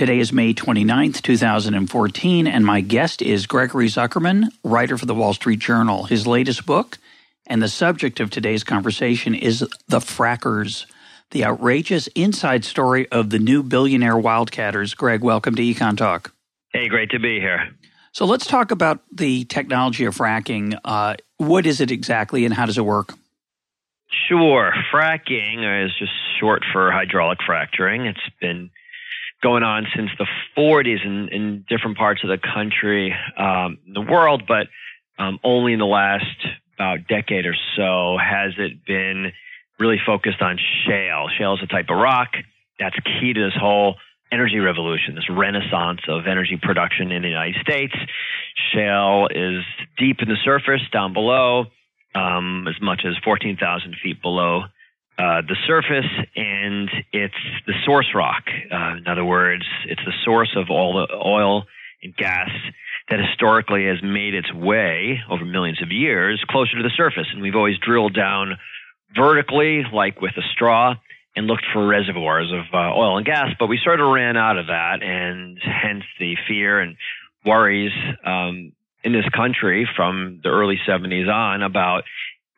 Today is May 29th, 2014, and my guest is Gregory Zuckerman, writer for the Wall Street Journal. His latest book and the subject of today's conversation is The Frackers, the outrageous inside story of the new billionaire wildcatters. Greg, welcome to Econ Talk. Hey, great to be here. So let's talk about the technology of fracking. Uh, what is it exactly and how does it work? Sure. Fracking is just short for hydraulic fracturing. It's been going on since the 40s in, in different parts of the country, um, the world, but um, only in the last about decade or so has it been really focused on shale. Shale is a type of rock that's key to this whole energy revolution, this renaissance of energy production in the United States. Shale is deep in the surface, down below, um, as much as 14,000 feet below uh, the surface, and it's the source rock. Uh, in other words, it's the source of all the oil and gas that historically has made its way over millions of years closer to the surface. And we've always drilled down vertically, like with a straw, and looked for reservoirs of uh, oil and gas. But we sort of ran out of that, and hence the fear and worries um, in this country from the early 70s on about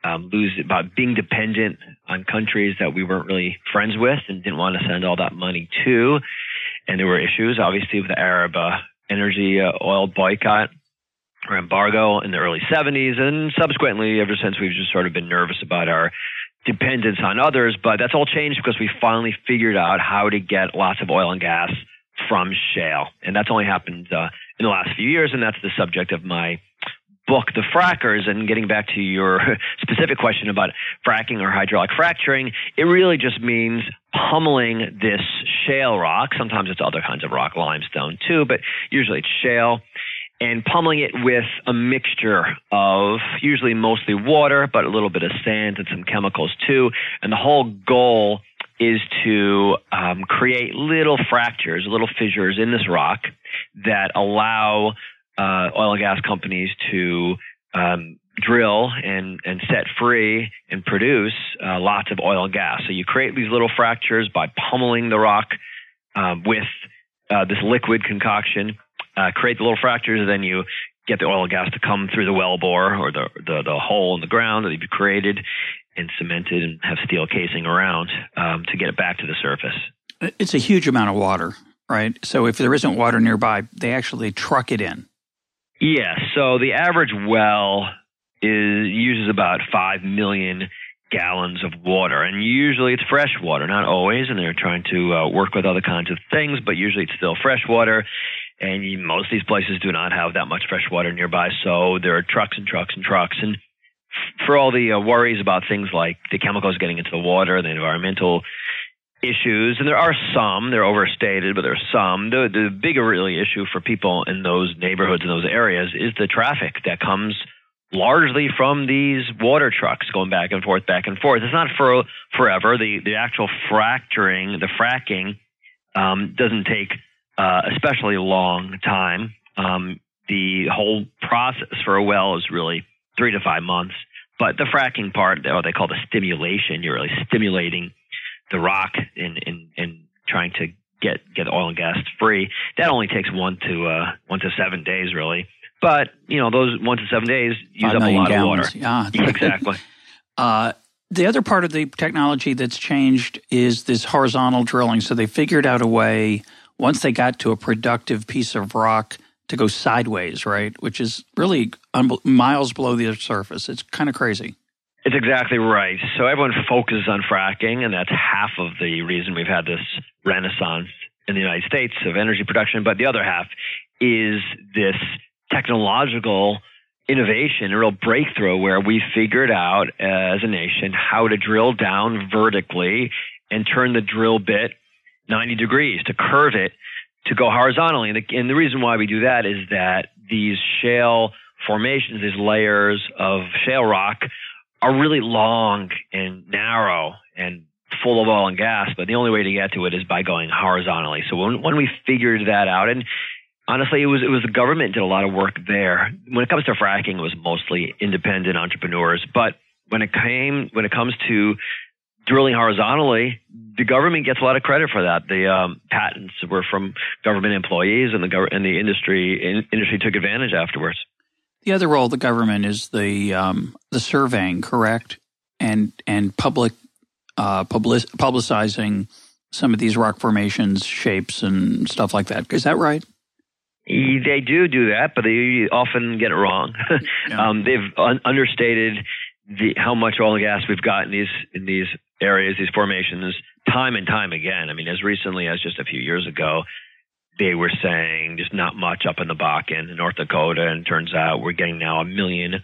um, lose about being dependent on countries that we weren't really friends with and didn't want to send all that money to. And there were issues, obviously, with the Arab uh, energy uh, oil boycott or embargo in the early 70s. And subsequently, ever since, we've just sort of been nervous about our dependence on others. But that's all changed because we finally figured out how to get lots of oil and gas from shale. And that's only happened uh, in the last few years. And that's the subject of my book, The Frackers, and getting back to your specific question about fracking or hydraulic fracturing, it really just means pummeling this shale rock. Sometimes it's other kinds of rock, limestone too, but usually it's shale. And pummeling it with a mixture of usually mostly water, but a little bit of sand and some chemicals too. And the whole goal is to um, create little fractures, little fissures in this rock that allow uh, oil and gas companies to um, drill and, and set free and produce uh, lots of oil and gas. So you create these little fractures by pummeling the rock um, with uh, this liquid concoction, uh, create the little fractures, and then you get the oil and gas to come through the well bore or the, the, the hole in the ground that you've created and cemented and have steel casing around um, to get it back to the surface. It's a huge amount of water, right? So if there isn't water nearby, they actually truck it in. Yes. So the average well is uses about five million gallons of water, and usually it's fresh water. Not always, and they're trying to uh, work with other kinds of things, but usually it's still fresh water. And most of these places do not have that much fresh water nearby, so there are trucks and trucks and trucks. And for all the uh, worries about things like the chemicals getting into the water, the environmental issues, and there are some. They're overstated, but there are some. The the bigger really issue for people in those neighborhoods in those areas is the traffic that comes largely from these water trucks going back and forth, back and forth. It's not for forever. The the actual fracturing, the fracking, um, doesn't take uh, especially long time. Um, the whole process for a well is really three to five months. But the fracking part, what they call the stimulation, you're really stimulating the rock in in, in trying to get get oil and gas free. That only takes one to uh, one to seven days, really. But you know, those one to seven days use up a lot gallons. of water. Yeah, exactly. uh, the other part of the technology that's changed is this horizontal drilling. So they figured out a way once they got to a productive piece of rock to go sideways, right? Which is really un- miles below the surface. It's kind of crazy. It's exactly right. So everyone focuses on fracking, and that's half of the reason we've had this renaissance in the United States of energy production. But the other half is this technological innovation, a real breakthrough where we figured out as a nation how to drill down vertically and turn the drill bit 90 degrees to curve it to go horizontally. And the, and the reason why we do that is that these shale formations, these layers of shale rock, are really long and narrow and full of oil and gas, but the only way to get to it is by going horizontally. So when, when we figured that out, and honestly, it was it was the government did a lot of work there. When it comes to fracking, it was mostly independent entrepreneurs. But when it came when it comes to drilling horizontally, the government gets a lot of credit for that. The um, patents were from government employees, and the gov- and the industry in, industry took advantage afterwards. The other role of the government is the um, the surveying, correct, and and public uh, public, publicizing some of these rock formations, shapes, and stuff like that. Is that right? They do do that, but they often get it wrong. yeah. um, they've un- understated the, how much oil and gas we've got in these in these areas, these formations, time and time again. I mean, as recently as just a few years ago, they were saying just not much up in the Bakken in North Dakota, and turns out we're getting now a million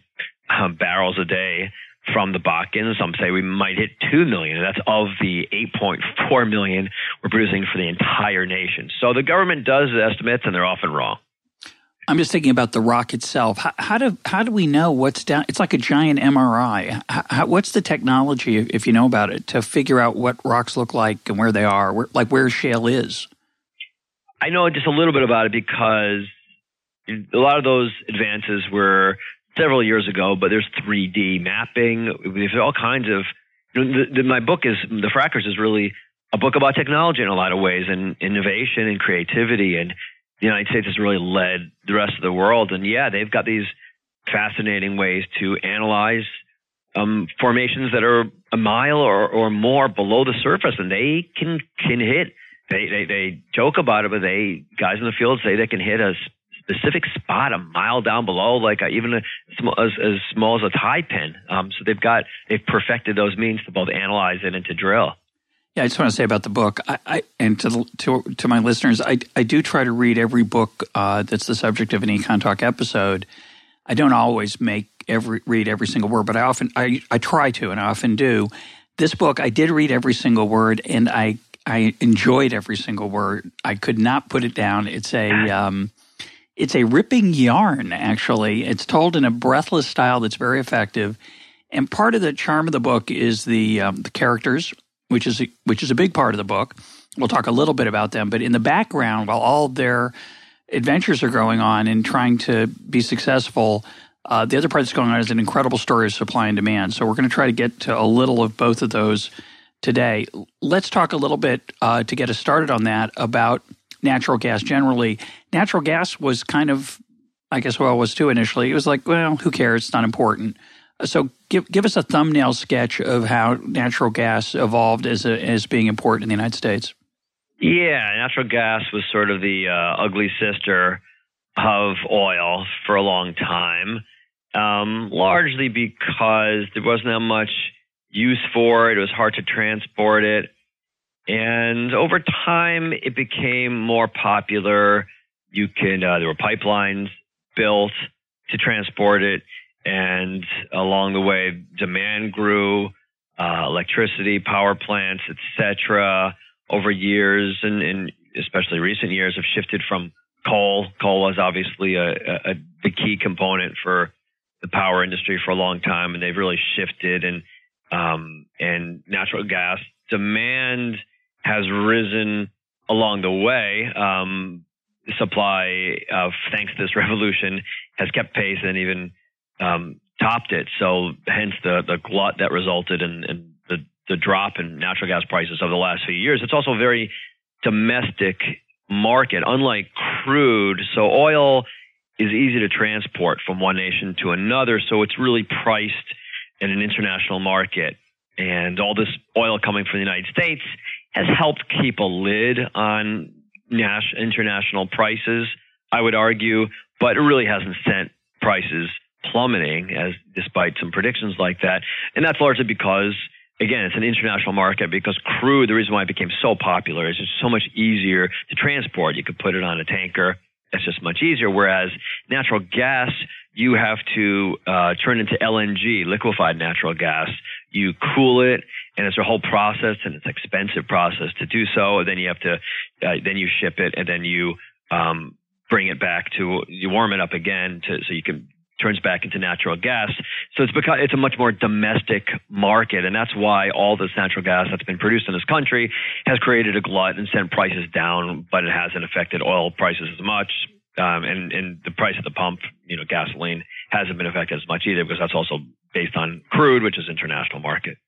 um, barrels a day from the Bakken. Some say we might hit 2 million. That's of the 8.4 million we're producing for the entire nation. So the government does estimates, and they're often wrong. I'm just thinking about the rock itself. How, how do how do we know what's down? It's like a giant MRI. How, what's the technology, if you know about it, to figure out what rocks look like and where they are, where, like where shale is? I know just a little bit about it because a lot of those advances were several years ago, but there's 3D mapping. There's all kinds of. You know, the, the, my book is the Frackers is really a book about technology in a lot of ways and innovation and creativity. And the United States has really led the rest of the world. And yeah, they've got these fascinating ways to analyze um, formations that are a mile or, or more below the surface, and they can can hit. They, they they joke about it, but they guys in the field say they can hit a specific spot a mile down below, like a, even a, as, as small as a tie pin. Um, so they've got they've perfected those means to both analyze it and to drill. Yeah, I just want to say about the book, I, I and to, the, to to my listeners, I I do try to read every book uh, that's the subject of an Econ Talk episode. I don't always make every read every single word, but I often I I try to, and I often do. This book, I did read every single word, and I I enjoyed every single word. I could not put it down. It's a um, it's a ripping yarn, actually. It's told in a breathless style that's very effective. And part of the charm of the book is the um, the characters, which is a, which is a big part of the book. We'll talk a little bit about them, but in the background, while all their adventures are going on and trying to be successful, uh, the other part that's going on is an incredible story of supply and demand. So we're going to try to get to a little of both of those today. Let's talk a little bit uh, to get us started on that about natural gas generally. Natural gas was kind of, I guess, well, was too initially. It was like, well, who cares? It's not important. So give give us a thumbnail sketch of how natural gas evolved as a, as being important in the United States. Yeah, natural gas was sort of the uh, ugly sister of oil for a long time, um, largely because there wasn't that much use for it. It was hard to transport it. And over time, it became more popular. You can, uh, there were pipelines built to transport it. And along the way, demand grew, uh, electricity, power plants, etc. over years and, and, especially recent years have shifted from coal. Coal was obviously a, a, a, the key component for the power industry for a long time, and they've really shifted. And um, and natural gas demand has risen along the way. Um, supply, of, thanks to this revolution, has kept pace and even um, topped it. So, hence the the glut that resulted in, in the the drop in natural gas prices over the last few years. It's also a very domestic market, unlike crude. So, oil is easy to transport from one nation to another. So, it's really priced in an international market. And all this oil coming from the United States has helped keep a lid on nas- international prices, I would argue, but it really hasn't sent prices plummeting as despite some predictions like that. And that's largely because again, it's an international market because crude, the reason why it became so popular is it's so much easier to transport. You could put it on a tanker. It's just much easier. Whereas natural gas, you have to uh, turn into LNG, liquefied natural gas. You cool it, and it's a whole process, and it's an expensive process to do so. And then you have to uh, then you ship it, and then you um, bring it back to you warm it up again to so you can turns back into natural gas. So it's because it's a much more domestic market, and that's why all this natural gas that's been produced in this country has created a glut and sent prices down, but it hasn't affected oil prices as much. Um, and, and the price at the pump, you know, gasoline hasn't been affected as much either because that's also based on crude, which is international market.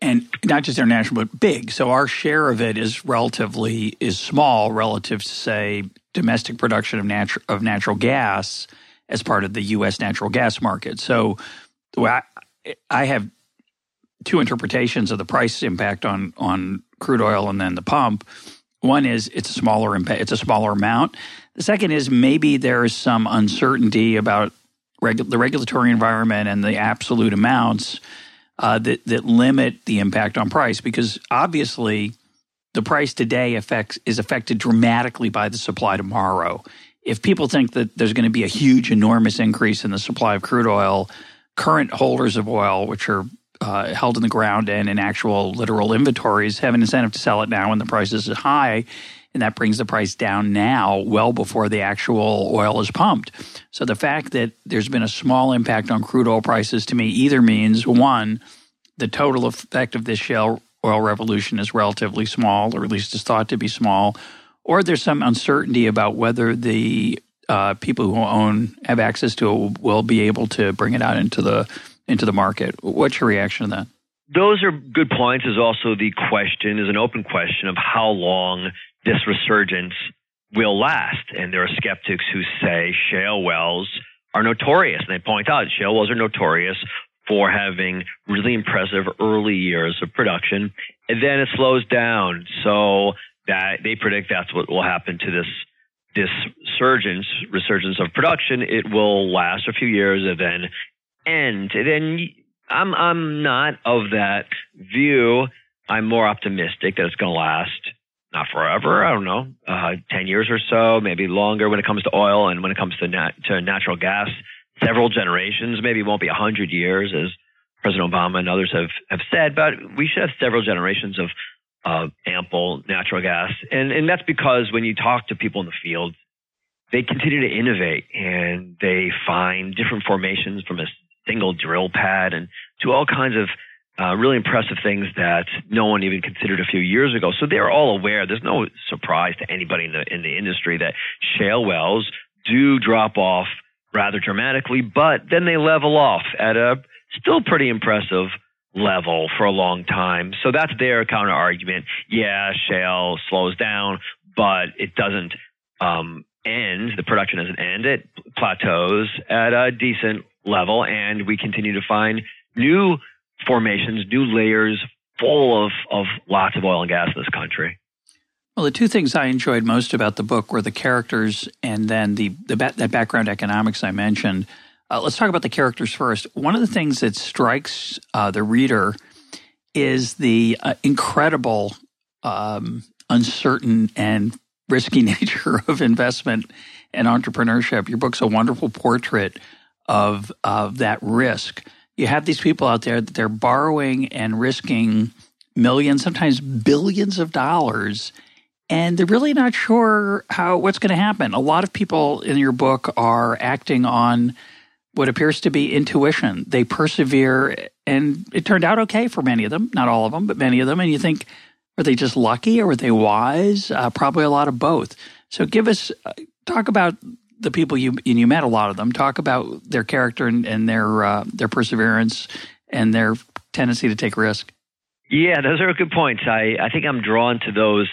And not just international, but big. So our share of it is relatively is small relative to say domestic production of natural of natural gas as part of the U.S. natural gas market. So I, I have two interpretations of the price impact on on crude oil and then the pump. One is it's a smaller impact, it's a smaller amount. The second is maybe there is some uncertainty about regu- the regulatory environment and the absolute amounts uh, that that limit the impact on price because obviously the price today affects is affected dramatically by the supply tomorrow. If people think that there's going to be a huge, enormous increase in the supply of crude oil, current holders of oil, which are uh, held in the ground and in actual literal inventories, have an incentive to sell it now when the price is high and that brings the price down now well before the actual oil is pumped. So the fact that there's been a small impact on crude oil prices to me either means one, the total effect of this shale oil revolution is relatively small, or at least is thought to be small, or there's some uncertainty about whether the uh, people who own have access to it will be able to bring it out into the into the market. What's your reaction to that? Those are good points. Is also the question is an open question of how long this resurgence will last. And there are skeptics who say shale wells are notorious. And they point out shale wells are notorious for having really impressive early years of production. And then it slows down. So that they predict that's what will happen to this this surgence, resurgence of production. It will last a few years and then end. And then I'm I'm not of that view. I'm more optimistic that it's going to last not forever. I don't know, uh, ten years or so, maybe longer when it comes to oil and when it comes to nat- to natural gas. Several generations, maybe it won't be hundred years, as President Obama and others have have said, but we should have several generations of uh, ample natural gas, and and that's because when you talk to people in the field, they continue to innovate and they find different formations from a single drill pad and to all kinds of uh, really impressive things that no one even considered a few years ago. So they're all aware. There's no surprise to anybody in the in the industry that shale wells do drop off rather dramatically, but then they level off at a still pretty impressive level for a long time. So that's their counter argument. Yeah, shale slows down, but it doesn't um, end. The production doesn't end. It plateaus at a decent level, and we continue to find new formations, new layers full of, of lots of oil and gas in this country. Well, the two things I enjoyed most about the book were the characters and then the, the that background economics I mentioned. Uh, let's talk about the characters first. One of the things that strikes uh, the reader is the uh, incredible, um, uncertain, and risky nature of investment and entrepreneurship. Your book's a wonderful portrait of of that risk you have these people out there that they're borrowing and risking millions, sometimes billions of dollars, and they're really not sure how what's going to happen. A lot of people in your book are acting on what appears to be intuition. They persevere, and it turned out okay for many of them, not all of them, but many of them. And you think, are they just lucky or were they wise? Uh, probably a lot of both. So, give us uh, talk about the people you you met a lot of them talk about their character and, and their uh, their perseverance and their tendency to take risk. Yeah, those are good points. I, I think I'm drawn to those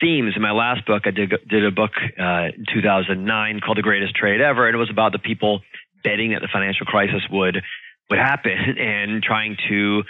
themes. In my last book, I did, did a book uh, in 2009 called The Greatest Trade Ever, and it was about the people betting that the financial crisis would would happen and trying to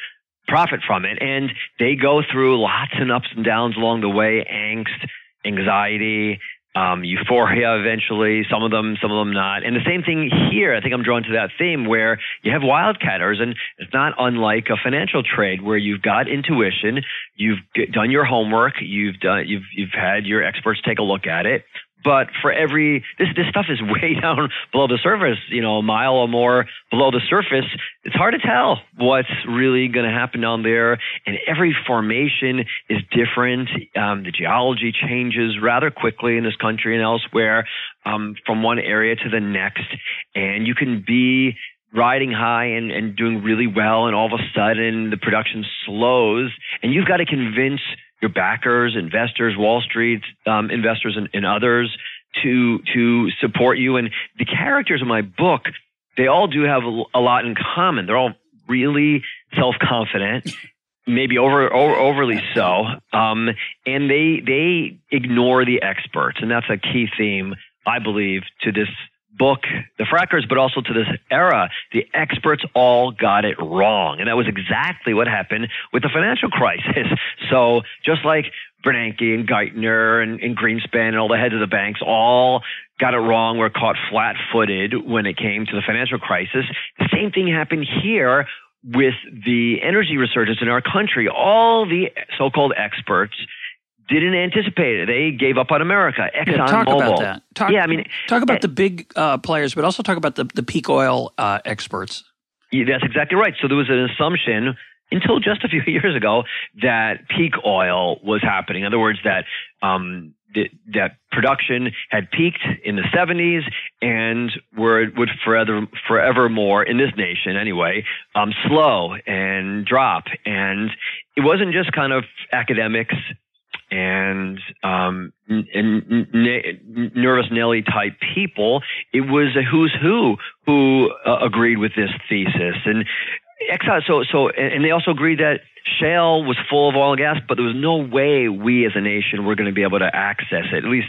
profit from it. And they go through lots and ups and downs along the way, angst, anxiety, um, euphoria eventually, some of them, some of them not. And the same thing here. I think I'm drawn to that theme where you have wildcatters and it's not unlike a financial trade where you've got intuition, you've done your homework, you've done, you've, you've had your experts take a look at it, but for every this this stuff is way down below the surface, you know, a mile or more below the surface. It's hard to tell what's really going to happen down there, and every formation is different. Um, the geology changes rather quickly in this country and elsewhere um, from one area to the next, and you can be riding high and, and doing really well, and all of a sudden the production slows, and you've got to convince your backers, investors, Wall Street um, investors, and, and others to to support you. And the characters in my book, they all do have a, a lot in common. They're all really self confident. Maybe over, over overly so, um, and they they ignore the experts, and that's a key theme I believe to this book, the frackers, but also to this era, the experts all got it wrong. And that was exactly what happened with the financial crisis. So just like Bernanke and Geithner and, and Greenspan and all the heads of the banks all got it wrong, were caught flat footed when it came to the financial crisis. The same thing happened here with the energy resurgence in our country. All the so called experts didn't anticipate it. They gave up on America. Exxon yeah, talk Mobil. about that. Talk, yeah, I mean, talk about uh, the big uh, players, but also talk about the the peak oil uh, experts. Yeah, that's exactly right. So there was an assumption until just a few years ago that peak oil was happening. In other words, that um, that production had peaked in the 70s and were, would forever, forevermore in this nation anyway, um, slow and drop. And it wasn't just kind of academics and um, nervous Nelly type people. It was a who's who who uh, agreed with this thesis, and Exxon. So so, and they also agreed that shale was full of oil and gas, but there was no way we as a nation were going to be able to access it, at least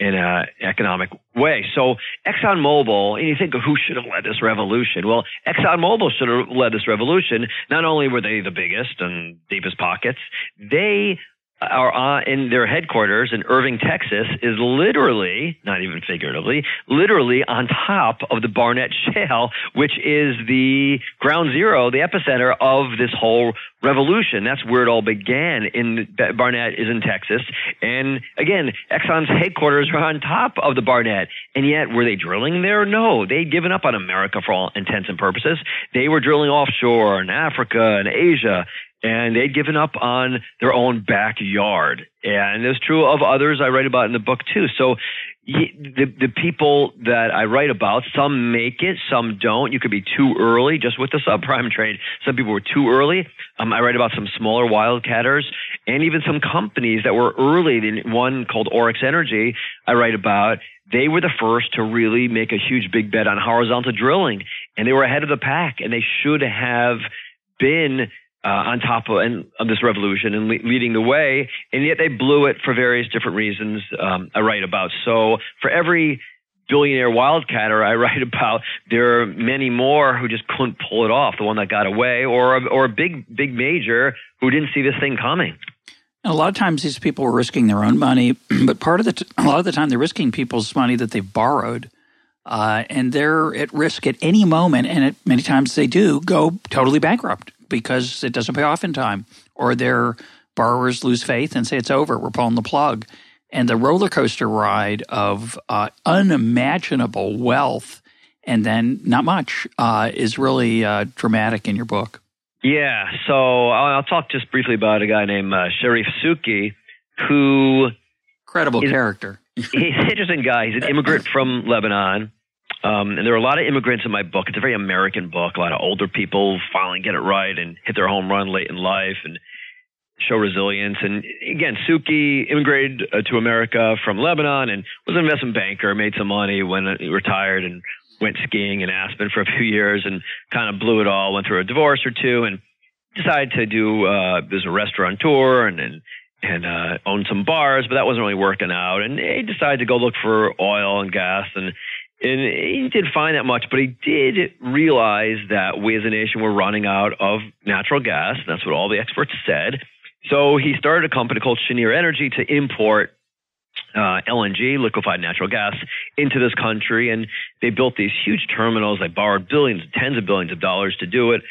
in an economic way. So ExxonMobil, and you think who should have led this revolution? Well, ExxonMobil should have led this revolution. Not only were they the biggest and deepest pockets, they on, in their headquarters in Irving, Texas, is literally, not even figuratively, literally on top of the Barnett Shale, which is the ground zero, the epicenter of this whole revolution. That's where it all began. In Barnett is in Texas, and again, Exxon's headquarters are on top of the Barnett. And yet, were they drilling there? No, they'd given up on America for all intents and purposes. They were drilling offshore in Africa and Asia and they'd given up on their own backyard. And it's true of others I write about in the book too. So the the people that I write about, some make it, some don't. You could be too early, just with the subprime trade. Some people were too early. Um, I write about some smaller wildcatters, and even some companies that were early. One called Oryx Energy, I write about. They were the first to really make a huge big bet on horizontal drilling, and they were ahead of the pack, and they should have been uh, on top of, and, of this revolution and le- leading the way, and yet they blew it for various different reasons. Um, I write about. So for every billionaire wildcatter I write about, there are many more who just couldn't pull it off. The one that got away, or a, or a big big major who didn't see this thing coming. And a lot of times these people were risking their own money, but part of the t- a lot of the time they're risking people's money that they've borrowed. Uh, and they're at risk at any moment, and it, many times they do go totally bankrupt because it doesn't pay off in time, or their borrowers lose faith and say it's over, we're pulling the plug. And the roller coaster ride of uh, unimaginable wealth and then not much uh, is really uh, dramatic in your book. Yeah, so I'll, I'll, talk just briefly about a guy named uh, Charif Souki, who incredible is, character. he's an interesting guy. He's an immigrant from Lebanon. Um, and there are a lot of immigrants in my book. It's a very American book. A lot of older people finally get it right and hit their home run late in life and show resilience. And again, Souki immigrated uh, to America from Lebanon and was an investment banker, made some money when he retired and went skiing in Aspen for a few years and kind of blew it all, went through a divorce or two and decided to do, uh, a restaurateur and, and and uh, own some bars, but that wasn't really working out. And he decided to go look for oil and gas, and and he didn't find that much, but he did realize that we as a nation were running out of natural gas. That's what all the experts said. So he started a company called Cheniere Energy to import uh, LNG, liquefied natural gas, into this country. And they built these huge terminals. They borrowed billions, tens of billions of dollars to do it.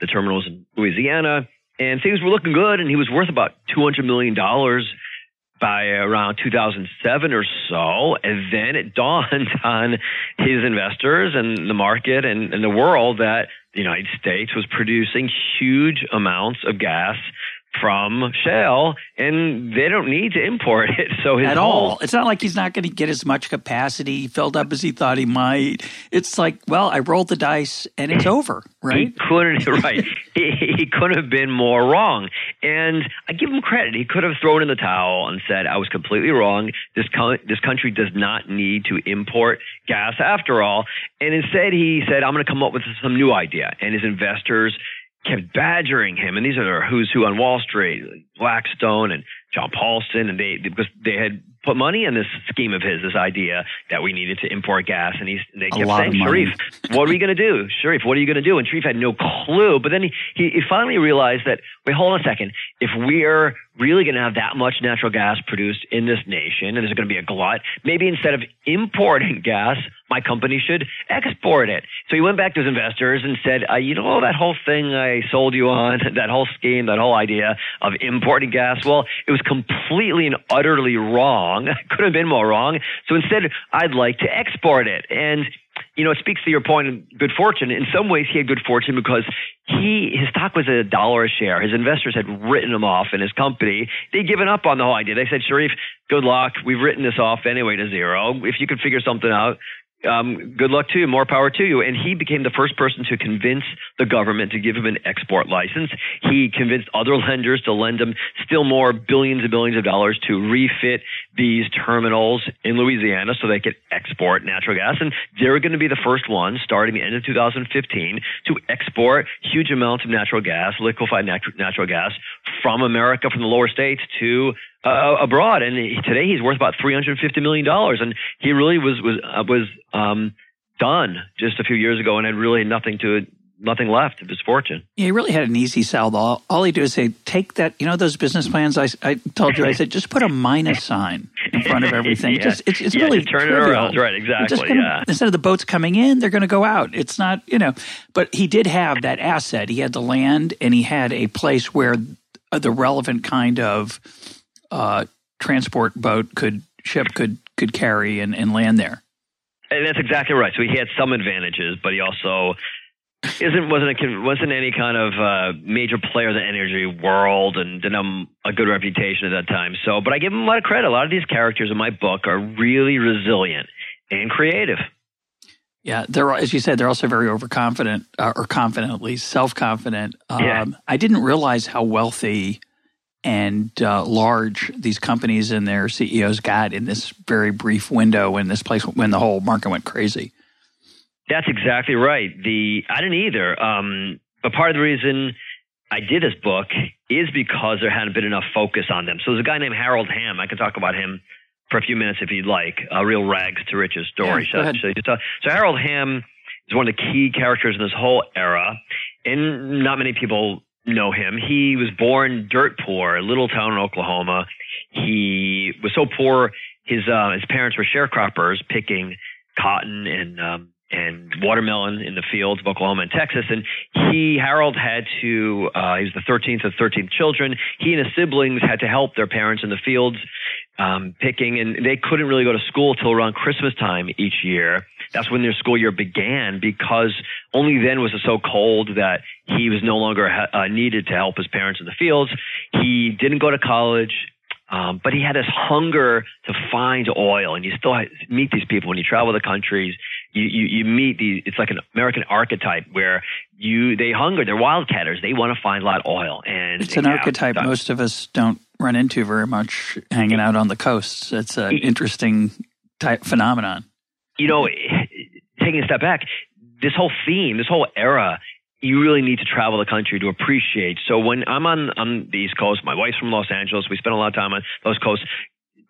The terminals in Louisiana. And things were looking good. And he was worth about $200 million by around 2007 or so. And then it dawned on his investors and the market and, and the world that the United States was producing huge amounts of gas from shale and they don't need to import it so at all. it's not like he's not going to get as much capacity. Filled up as he thought he might. It's like well i rolled the dice and it's over right? He couldn't right. He, he could have been more wrong. And i give him credit. He could have thrown in the towel and said i was completely wrong. This co- this country does not need to import gas after all. And instead he said i'm going to come up with some new idea. And his investors kept badgering him, and these are who's who on Wall Street, Blackstone and John Paulson, and they because they had put money in this scheme of his, this idea that we needed to import gas, and he's they kept saying, Charif, what are we going to do? Charif, what are you going to do? And Charif had no clue, but then he, he, he finally realized that wait, hold on a second, if we're really going to have that much natural gas produced in this nation, and there's going to be a glut, maybe instead of importing gas, my company should export it. So he went back to his investors and said, uh, you know, that whole thing I sold you on, that whole scheme, that whole idea of importing gas, well, it was completely and utterly wrong. Could have been more wrong. So instead, I'd like to export it. And you know, it speaks to your point good fortune. In some ways, he had good fortune because he his stock was at a dollar a share. His investors had written him off in his company. They'd given up on the whole idea. They said, Charif, good luck. We've written this off anyway to zero. If you could figure something out, um, good luck to you, more power to you. And he became the first person to convince the government to give him an export license. He convinced other lenders to lend him still more billions and billions of dollars to refit these terminals in Louisiana so they could export natural gas. And they're going to be the first ones starting the end of 2015 to export huge amounts of natural gas, liquefied nat- natural gas from America, from the lower states to uh, abroad, and he, today he's worth about three hundred fifty million dollars, and he really was was uh, was um, done just a few years ago, and had really nothing to nothing left of his fortune. Yeah, he really had an easy sell. All, all he did is say, take that, you know, those business plans I, I told you, I said, just put a minus sign in front of everything. yeah. Just, it's, it's yeah, really turn trivial. it around. Right, exactly. Gonna, yeah. Instead of the boats coming in, they're going to go out. It's not, you know, but he did have that asset. He had the land and he had a place where the relevant kind of uh, transport boat could ship could could carry and, and land there. And that's exactly right. So he had some advantages, but he also isn't wasn't a, wasn't any kind of uh, major player in the energy world and didn't have a good reputation at that time. So, but I give him a lot of credit. A lot of these characters in my book are really resilient and creative. Yeah, they're as you said, they're also very overconfident uh, or confident, at least self confident. Um, yeah. I didn't realize how wealthy and uh, large these companies and their CEOs got in this very brief window when this place when the whole market went crazy. That's exactly right. The I didn't either. Um, but part of the reason I did this book is because there hadn't been enough focus on them. So there's a guy named Harold Hamm. I can talk about him for a few minutes if you'd like. A real rags to riches story. Yeah, so, so, so Harold Hamm is one of the key characters in this whole era, and not many people know him. He was born dirt poor, little town in Oklahoma. He was so poor, his uh, his parents were sharecroppers, picking cotton and um, and watermelon in the fields of Oklahoma and Texas. And he, Harold, had to, uh, he was the 13th of 13 children. He and his siblings had to help their parents in the fields um, picking, and they couldn't really go to school till around Christmas time each year. That's when their school year began because only then was it so cold that he was no longer ha- uh, needed to help his parents in the fields. He didn't go to college. Um, but he had this hunger to find oil, and you still meet these people when you travel the countries. You, you you meet these. It's like an American archetype where you they hunger. They're wildcatters. They want to find a lot of oil, and it's an archetype most of us don't run into very much hanging out on the coasts. It's an interesting type phenomenon. You know, taking a step back, this whole theme, this whole era you really need to travel the country to appreciate. So when I'm on on the East Coast, my wife's from Los Angeles. We spend a lot of time on those coasts.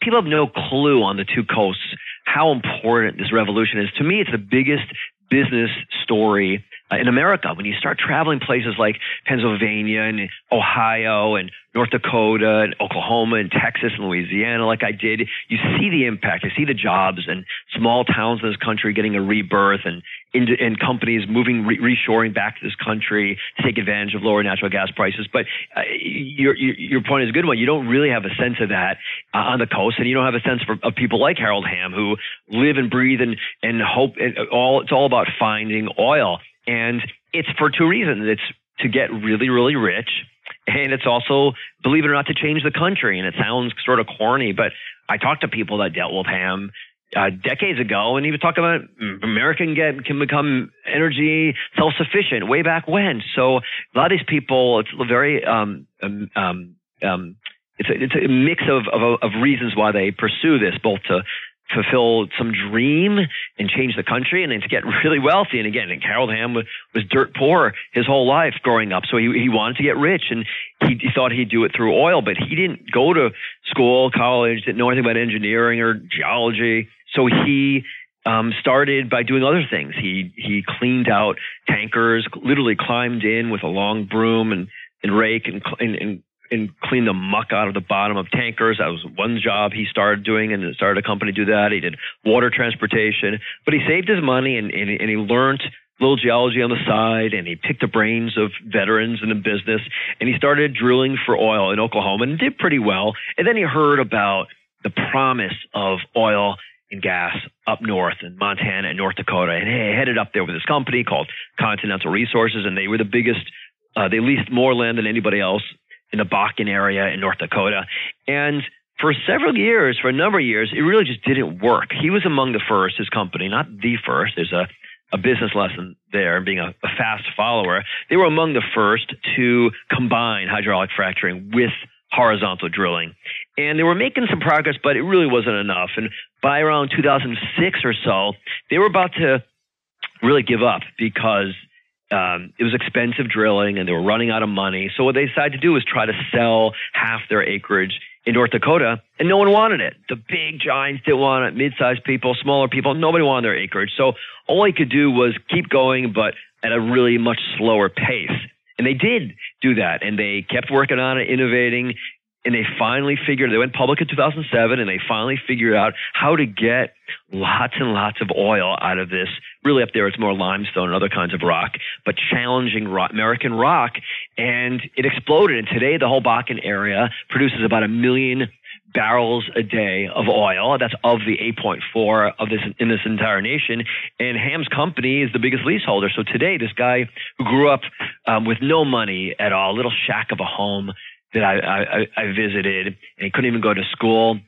People have no clue on the two coasts how important this revolution is. To me, it's the biggest business story in America. When you start traveling places like Pennsylvania and Ohio and North Dakota and Oklahoma and Texas and Louisiana, like I did, you see the impact. You see the jobs and small towns in this country getting a rebirth and and companies moving re- reshoring back to this country to take advantage of lower natural gas prices. But uh, your, your, point is a good one. You don't really have a sense of that uh, on the coast, and you don't have a sense for, of people like Harold Hamm who live and breathe and and hope. And all it's all about finding oil. And it's for two reasons. It's to get really, really rich. And it's also, believe it or not, to change the country. And it sounds sort of corny, but I talked to people that dealt with Hamm uh, decades ago, and he was talking about America can get can become energy self sufficient way back when. So a lot of these people, it's very um, um, um, um it's a, it's a mix of, of, of reasons why they pursue this, both to fulfill some dream and change the country and then to get really wealthy. And again, and Harold was, was dirt poor his whole life growing up. So he, he wanted to get rich and he, he thought he'd do it through oil, but he didn't go to school, college, didn't know anything about engineering or geology. So he um, started by doing other things. He he cleaned out tankers, literally climbed in with a long broom and, and rake and, and, and and clean the muck out of the bottom of tankers. That was one job he started doing and started a company to do that. He did water transportation, but he saved his money and, and, and he learned little geology on the side and he picked the brains of veterans in the business and he started drilling for oil in Oklahoma and did pretty well. And then he heard about the promise of oil and gas up north in Montana and North Dakota and he headed up there with his company called Continental Resources and they were the biggest uh, they leased more land than anybody else in the Bakken area in North Dakota. And for several years, for a number of years, it really just didn't work. He was among the first, his company, not the first. There's a, a business lesson there, being a, a fast follower. They were among the first to combine hydraulic fracturing with horizontal drilling. And they were making some progress, but it really wasn't enough. And by around 2006 or so, they were about to really give up because um, it was expensive drilling and they were running out of money. So what they decided to do was try to sell half their acreage in North Dakota, and no one wanted it. The big giants didn't want it, mid-sized people, smaller people, nobody wanted their acreage. So all they could do was keep going, but at a really much slower pace. And they did do that, and they kept working on it, innovating, and they finally figured they went public in 2007 and they finally figured out how to get lots and lots of oil out of this really up there it's more limestone and other kinds of rock but challenging rock, american rock and it exploded and today the whole bakken area produces about a million barrels a day of oil. That's of the 8.4 of this in this entire nation. And Hamm's company is the biggest leaseholder. So today, this guy who grew up um, with no money at all, little shack of a home, that I, I, I visited, and he couldn't even go to school.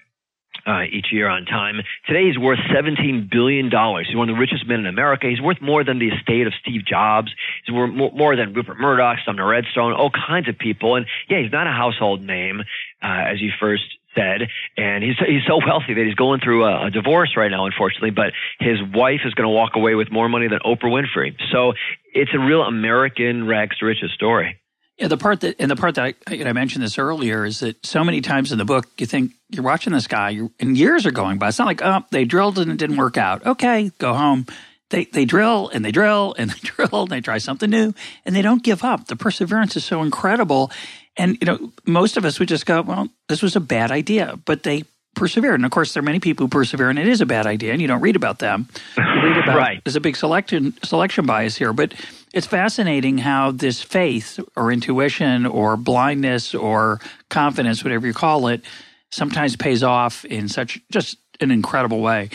Uh, each year on time. Today he's worth $17 billion. He's one of the richest men in America. He's worth more than the estate of Steve Jobs. He's worth more, more than Rupert Murdoch, Sumner Redstone, all kinds of people. And yeah, he's not a household name, uh, as you first said. And he's, he's so wealthy that he's going through a, a divorce right now, unfortunately, but his wife is going to walk away with more money than Oprah Winfrey. So it's a real American rags to riches story. Yeah, the part that and the part that I, I mentioned this earlier is that so many times in the book you think you're watching this guy, and years are going by. It's not like oh they drilled and it didn't work out. Okay, go home. They they drill and they drill and they drill and they try something new and they don't give up. The perseverance is so incredible. And you know, most of us would just go, well, this was a bad idea, but they persevered. And of course, there are many people who persevere, and it is a bad idea, and you don't read about them. You read about right. there's a big selection selection bias here, but it's fascinating how this faith or intuition or blindness or confidence, whatever you call it, sometimes pays off in such just an incredible way.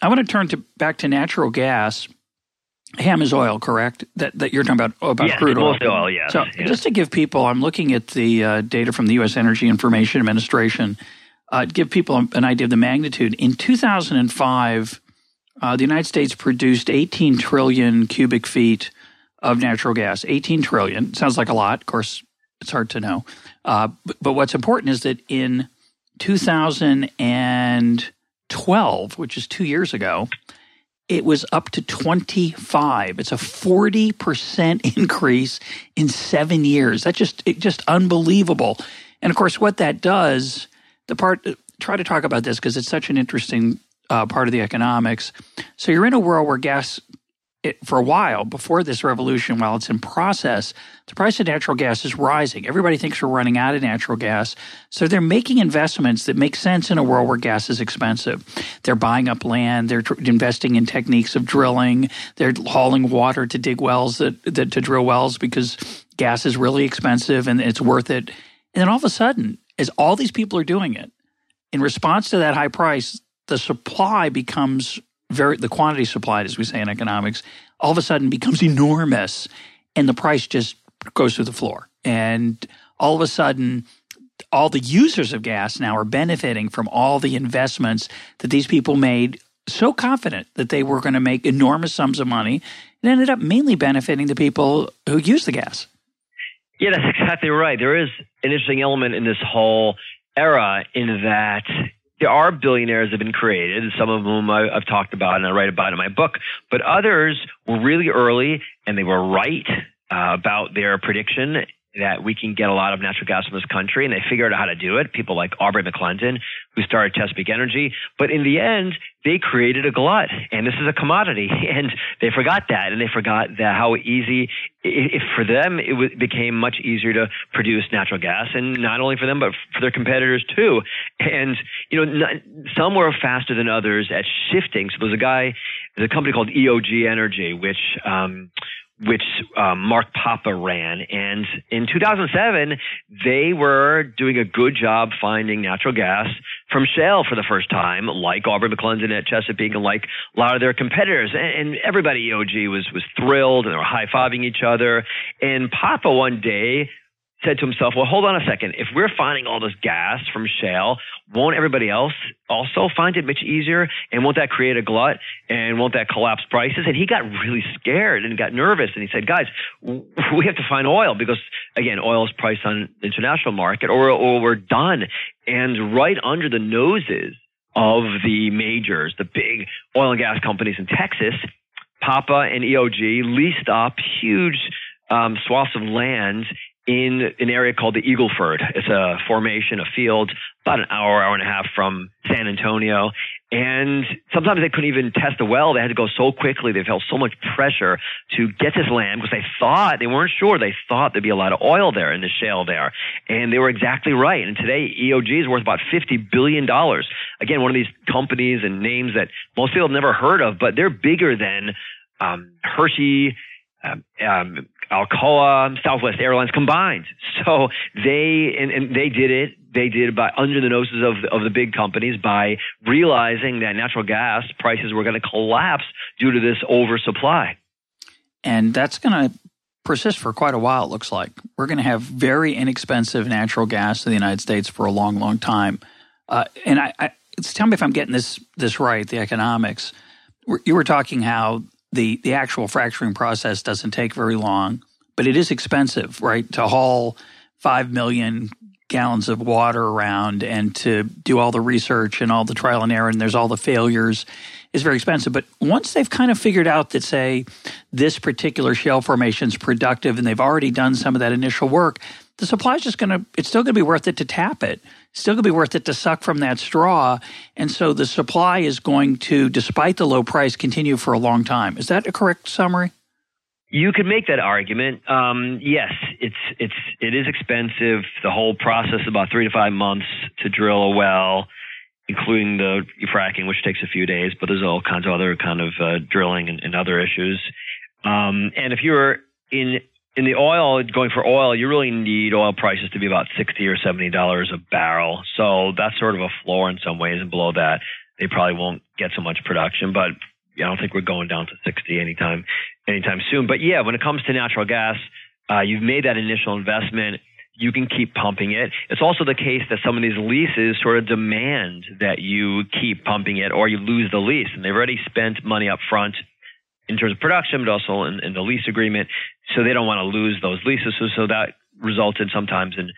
I want to turn to back to natural gas. Hamm is oil, correct? That that you're talking about oh, about crude oil. oil, yes. So just to give people, I'm looking at the uh, data from the U.S. Energy Information Administration uh, give people an idea of the magnitude. In 2005, uh, the United States produced 18 trillion cubic feet of natural gas. 18 trillion sounds like a lot. Of course, it's hard to know. Uh, but, but, what's important is that in 2012, which is two years ago, it was up to 25. It's a 40% increase in seven years. That's just it, just unbelievable. And of course, what that does the part try to talk about this because it's such an interesting uh, part of the economics. So you're in a world where gas it, for a while before this revolution, while it's in process, the price of natural gas is rising. Everybody thinks we're running out of natural gas. So they're making investments that make sense in a world where gas is expensive. They're buying up land. They're tr- investing in techniques of drilling. They're hauling water to dig wells that, that to drill wells because gas is really expensive and it's worth it. And then all of a sudden, as all these people are doing it, in response to that high price, the supply becomes very the quantity supplied, as we say in economics, all of a sudden becomes enormous, and the price just goes through the floor. And all of a sudden, all the users of gas now are benefiting from all the investments that these people made so confident that they were going to make enormous sums of money and ended up mainly benefiting the people who use the gas. Yeah, that's exactly right. There is an interesting element in this whole era in that there are billionaires that have been created, some of whom I, have talked about and I write about in my book, but others were really early and they were right uh, about their prediction that we can get a lot of natural gas from this country, and they figured out how to do it. People like Aubrey McClendon, who started Chesapeake Energy, but in the end, they created a glut, and this is a commodity, and they forgot that, and they forgot that how easy, if for them, it became much easier to produce natural gas, and not only for them, but for their competitors too. And you know, not, some were faster than others at shifting. So there's a guy, there's a company called EOG Energy, which um, which um, Mark Papa ran. And in 2007, they were doing a good job finding natural gas from shale for the first time, like Aubrey McClendon at Chesapeake and like a lot of their competitors. And, and everybody EOG was, was thrilled and they were high fiving each other. And Papa one day said to himself, well, hold on a second. If we're finding all this gas from shale, won't everybody else also find it much easier? And won't that create a glut? And won't that collapse prices? And he got really scared and got nervous. And he said, guys, we have to find oil because, again, oil is priced on the international market or, or we're done. And right under the noses of the majors, the big oil and gas companies in Texas, Papa and EOG leased up huge um, swaths of land in an area called the Eagleford. It's a formation, a field, about an hour, hour and a half from San Antonio. And sometimes they couldn't even test the well. They had to go so quickly. They felt so much pressure to get this land because they thought, they weren't sure, they thought there'd be a lot of oil there in the shale there. And they were exactly right. And today, EOG is worth about $50 billion. Again, one of these companies and names that most people have never heard of, but they're bigger than um, Hershey, um, um, Alcoa, Southwest Airlines combined. So they and, and, they did it. They did it by under the noses of of the big companies by realizing that natural gas prices were going to collapse due to this oversupply. And that's going to persist for quite a while. It looks like we're going to have very inexpensive natural gas in the United States for a long, long time. Uh, and I, I tell me if I'm getting this this right. The economics. You were talking how the the actual fracturing process doesn't take very long, but it is expensive, right? To haul five million gallons of water around and to do all the research and all the trial and error and there's all the failures is very expensive. But once they've kind of figured out that say this particular shale formation is productive and they've already done some of that initial work, the supply is just going to it's still going to be worth it to tap it still going to be worth it to suck from that straw. And so the supply is going to, despite the low price, continue for a long time. Is that a correct summary? You could make that argument. Um, yes, it's it's it is expensive. The whole process about three to five months to drill a well, including the fracking, which takes a few days. But there's all kinds of other kind of uh, drilling and, and, other issues. Um, and if you're in in the oil, going for oil, you really need oil prices to be about sixty or seventy dollars a barrel. So that's sort of a floor in some ways, and below that, they probably won't get so much production. But I don't think we're going down to sixty anytime anytime soon. But yeah, when it comes to natural gas, uh, you've made that initial investment. You can keep pumping it. It's also the case that some of these leases sort of demand that you keep pumping it, or you lose the lease, and they've already spent money up front in terms of production, but also in, in the lease agreement. So they don't want to lose those leases. So, so that resulted sometimes in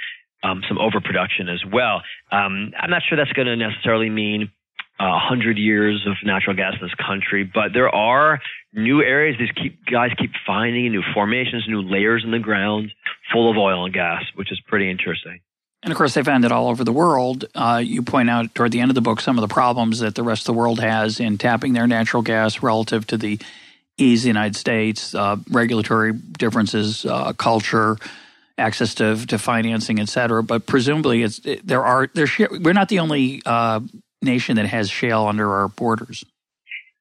um, some overproduction as well. Um, I'm not sure that's going to necessarily mean uh, a uh, hundred years of natural gas in this country, but there are new areas. These keep, guys keep finding new formations, new layers in the ground full of oil and gas, which is pretty interesting. And of course, they found it all over the world. Uh, you point out toward the end of the book some of the problems that the rest of the world has in tapping their natural gas relative to the ease the United States, uh, regulatory differences, uh, culture, access to, to financing, et cetera. But presumably, it's, there are there we're not the only uh, nation that has shale under our borders.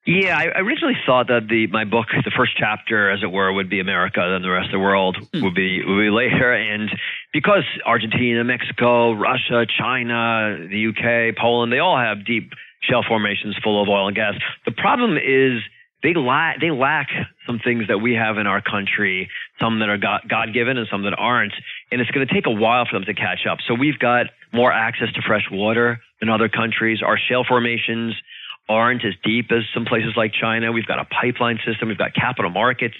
Yeah, I originally thought that the my book, the first chapter, as it were, would be America, then the rest of the world mm. would be would be later. And because Argentina, Mexico, Russia, China, the UK, Poland, they all have deep shale formations full of oil and gas. The problem is they lack they lack some things that we have in our country, some that are God given and some that aren't, and it's going to take a while for them to catch up. So we've got more access to fresh water than other countries. Our shale formations aren't as deep as some places like China. We've got a pipeline system, we've got capital markets,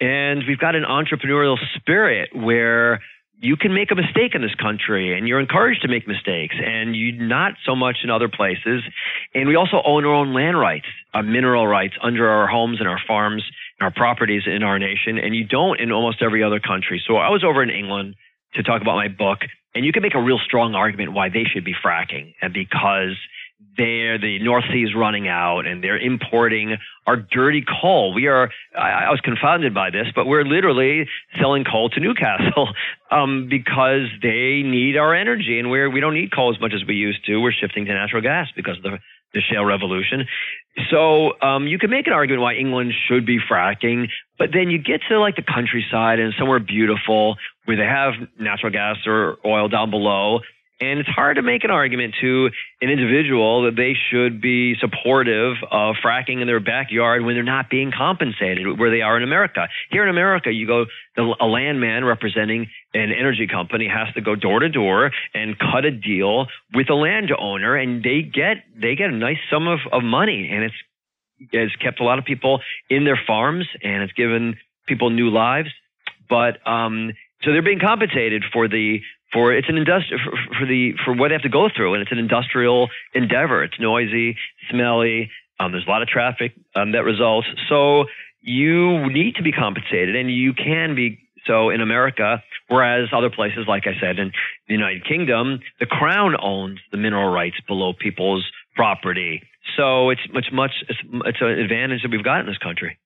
and we've got an entrepreneurial spirit where you can make a mistake in this country and you're encouraged to make mistakes and you not so much in other places. And we also own our own land rights, our mineral rights under our homes and our farms and our properties in our nation. And you don't in almost every other country. So I was over in England to talk about my book and you can make a real strong argument why they should be fracking and because there the North Sea is running out and they're importing our dirty coal. We are, I, I was confounded by this, but we're literally selling coal to Newcastle um, because they need our energy and we're, we don't need coal as much as we used to. We're shifting to natural gas because of the, the shale revolution. So um, you can make an argument why England should be fracking, but then you get to like the countryside and somewhere beautiful where they have natural gas or oil down below and it's hard to make an argument to an individual that they should be supportive of fracking in their backyard when they're not being compensated where they are in America. Here in America, you go, a landman representing an energy company has to go door to door and cut a deal with a landowner and they get, they get a nice sum of, of money and it's, it's kept a lot of people in their farms and it's given people new lives. But, um, so they're being compensated for the for it's an industri- for, for, the for what they have to go through, and it's an industrial endeavor. It's noisy, smelly. Um, there's a lot of traffic um, that results. So you need to be compensated, and you can be so in America. Whereas other places, like I said, in the United Kingdom, the crown owns the mineral rights below people's property. So it's much much it's, it's an advantage that we've got in this country.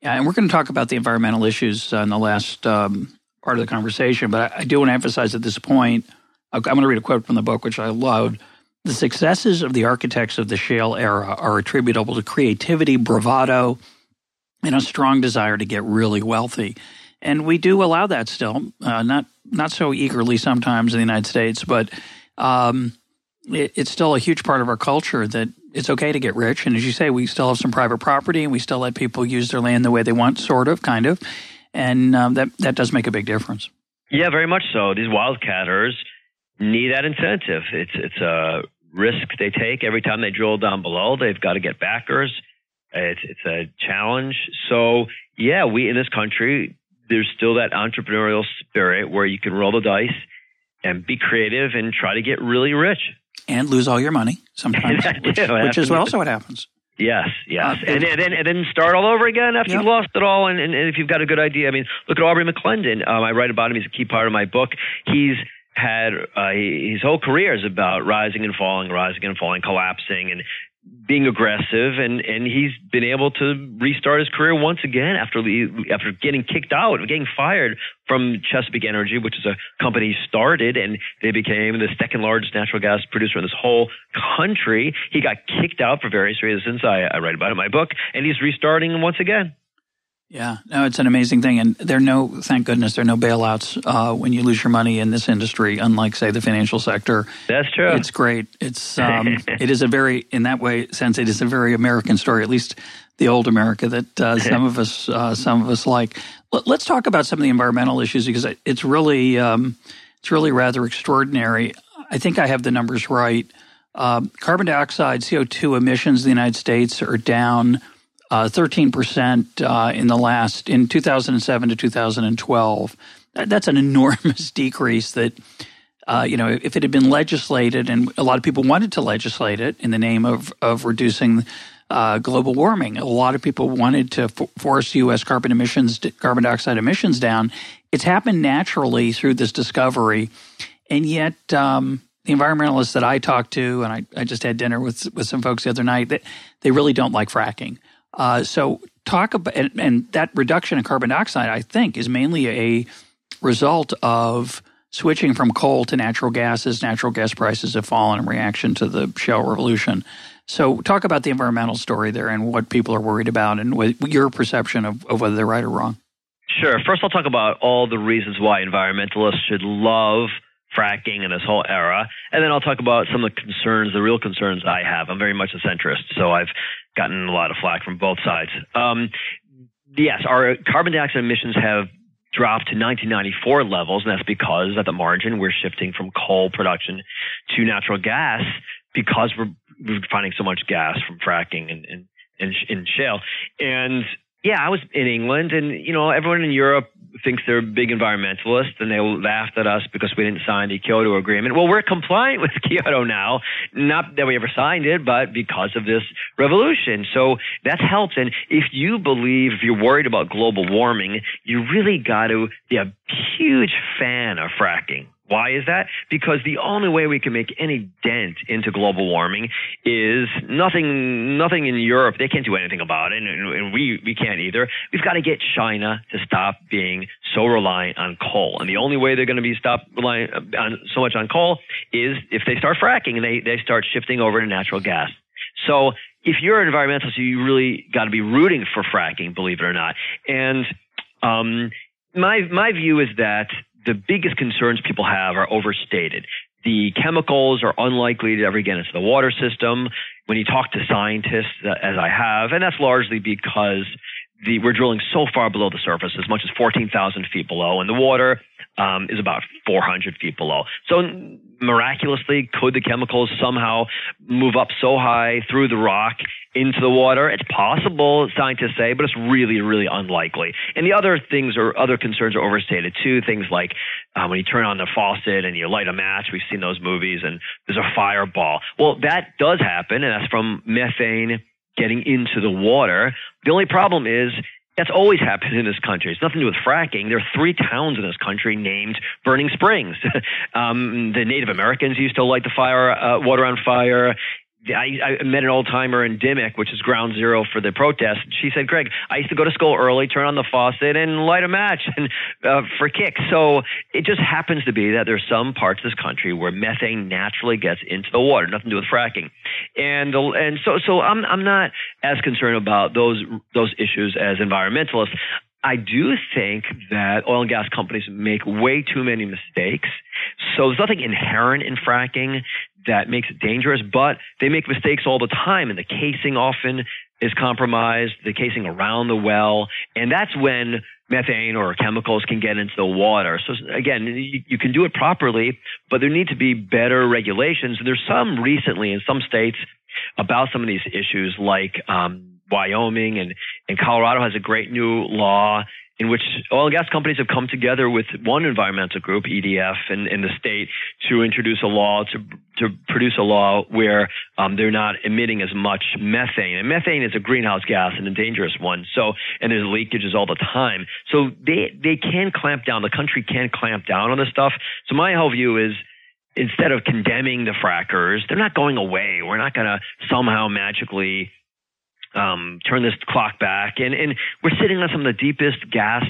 Yeah, and we're going to talk about the environmental issues uh, in the last um, part of the conversation, but I, I do want to emphasize at this point I'm going to read a quote from the book, which I loved. The successes of the architects of the shale era are attributable to creativity, bravado, and a strong desire to get really wealthy. And we do allow that still, uh, not not so eagerly sometimes in the United States, but um, it, it's still a huge part of our culture that it's okay to get rich. And as you say, we still have some private property, and we still let people use their land the way they want, sort of, kind of and um, that that does make a big difference. Yeah, very much so. These wildcatters need that incentive. It's it's a risk they take every time they drill down below. They've got to get backers. It's it's a challenge. So yeah, we in this country there's still that entrepreneurial spirit where you can roll the dice and be creative and try to get really rich and lose all your money sometimes, which, which is also what happens. Yes, yes, uh, and, and, then and then start all over again after yep. you've lost it all, and, and, and, if you've got a good idea. I mean, look at Aubrey McClendon. Um, I write about him; he's a key part of my book. He's had uh, his whole career is about rising and falling, rising and falling, collapsing, and being aggressive, and and he's been able to restart his career once again after after getting kicked out, getting fired from Chesapeake Energy, which is a company he started, and they became the second largest natural gas producer in this whole country. He got kicked out for various reasons. I, I write about it in my book, and he's restarting once again. Yeah, no, it's an amazing thing, and there are no, thank goodness, there are no bailouts uh, when you lose your money in this industry. Unlike, say, the financial sector. That's true. It's great. It's um, it is a very, in that way, sense, it is a very American story. At least the old America that uh, some of us, uh, some of us like. Let's talk about some of the environmental issues because it's really, um, it's really rather extraordinary. I think I have the numbers right. Um, carbon dioxide, CO two emissions in the United States are down uh, 13% uh, in the last, in 2007 to 2012. That's an enormous decrease that, uh, you know, if it had been legislated, and a lot of people wanted to legislate it in the name of, of reducing uh, global warming, a lot of people wanted to f- force U.S. carbon emissions, carbon dioxide emissions down. It's happened naturally through this discovery. And yet, um, the environmentalists that I talked to, and I, I just had dinner with with some folks the other night, that they really don't like fracking. Uh, so talk about and, and, that reduction in carbon dioxide, I think, is mainly a result of switching from coal to natural gas as natural gas prices have fallen in reaction to the shale revolution. So talk about the environmental story there and what people are worried about and what your perception of, of whether they're right or wrong. Sure. First, I'll talk about all the reasons why environmentalists should love fracking and this whole era. And then I'll talk about some of the concerns, the real concerns I have. I'm very much a centrist, so I've gotten a lot of flack from both sides. Um, yes, our carbon dioxide emissions have dropped to 1994 levels, and that's because at the margin we're shifting from coal production to natural gas because we're, we're finding so much gas from fracking and, and, and in shale. And yeah, I was in England, and you know, everyone in Europe thinks they're big environmentalists, and they laughed at us because we didn't sign the Kyoto Agreement. Well, we're compliant with Kyoto now, not that we ever signed it, but because of this revolution. So that's helped. And if you believe, if you're worried about global warming, you really got to be a huge fan of fracking. Why is that? Because the only way we can make any dent into global warming is nothing. Nothing in Europe. They can't do anything about it, and, and we we can't either. We've got to get China to stop being so reliant on coal, and the only way they're going to be stopped relying on so much on coal is if they start fracking and they they start shifting over to natural gas. So if you're an environmentalist, you really got to be rooting for fracking, believe it or not. And um, my my view is that the biggest concerns people have are overstated. The chemicals are unlikely to ever get into the water system. When you talk to scientists, uh, as I have, and that's largely because the, we're drilling so far below the surface, as much as 14,000 feet below, and the water um, is about 400 feet below. So miraculously, could the chemicals somehow move up so high through the rock into the water? It's possible, scientists say, but it's really, really unlikely. And the other things or other concerns are overstated too. Things like uh, when you turn on the faucet and you light a match, we've seen those movies, and there's a fireball. Well, that does happen, and that's from methane getting into the water. The only problem is that's always happened in this country. It's nothing to do with fracking. There are three towns in this country named Burning Springs. um, the Native Americans used to light the fire, uh, water on fire. I, I met an old timer in Dimock, which is ground zero for the protest. She said, "Greg, I used to go to school early, turn on the faucet, and light a match, and uh, for kicks." So it just happens to be that there's some parts of this country where methane naturally gets into the water, nothing to do with fracking, and and so so I'm I'm not as concerned about those those issues as environmentalists. I do think that oil and gas companies make way too many mistakes. So there's nothing inherent in fracking that makes it dangerous, but they make mistakes all the time, and the casing often is compromised, the casing around the well, and that's when methane or chemicals can get into the water. So again, you, you can do it properly, but there need to be better regulations. There's some recently in some states about some of these issues, like um, Wyoming and, and Colorado has a great new law in which oil and gas companies have come together with one environmental group, EDF, in, in the state to introduce a law to to produce a law where um, they're not emitting as much methane. And methane is a greenhouse gas and a dangerous one. So and there's leakages all the time. So they they can clamp down. The country can clamp down on this stuff. So my whole view is instead of condemning the frackers, they're not going away. We're not going to somehow magically um, turn this clock back. And, and we're sitting on some of the deepest gas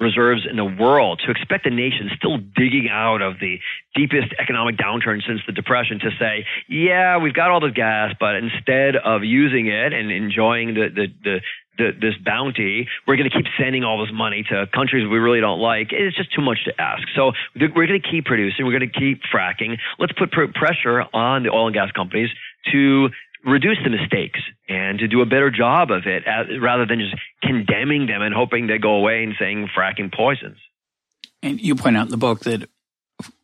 reserves in the world. To expect a nation still digging out of the deepest economic downturn since the Depression to say, yeah, we've got all the gas, but instead of using it and enjoying the, the, the the, this bounty, we're going to keep sending all this money to countries we really don't like. It's just too much to ask. So we're going to keep producing. We're going to keep fracking. Let's put pr- pressure on the oil and gas companies to reduce the mistakes and to do a better job of it as, rather than just condemning them and hoping they go away and saying fracking poisons. And you point out in the book that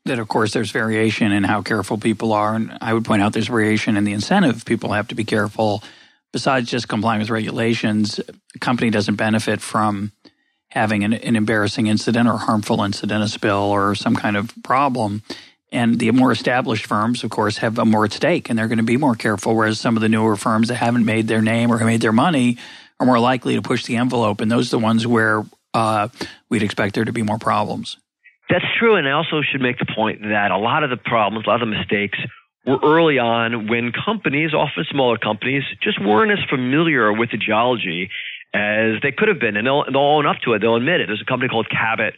that of course there's variation in how careful people are and I would point out there's variation in the incentive people have to be careful besides just complying with regulations a company doesn't benefit from having an, an embarrassing incident or harmful incident a spill or some kind of problem and the more established firms, of course, have a more at stake and they're going to be more careful. Whereas some of the newer firms that haven't made their name or made their money are more likely to push the envelope. And those are the ones where uh, we'd expect there to be more problems. That's true. And I also should make the point that a lot of the problems, a lot of the mistakes were early on when companies, often smaller companies, just weren't as familiar with the geology as they could have been. And they'll, they'll own up to it. They'll admit it. There's a company called Cabot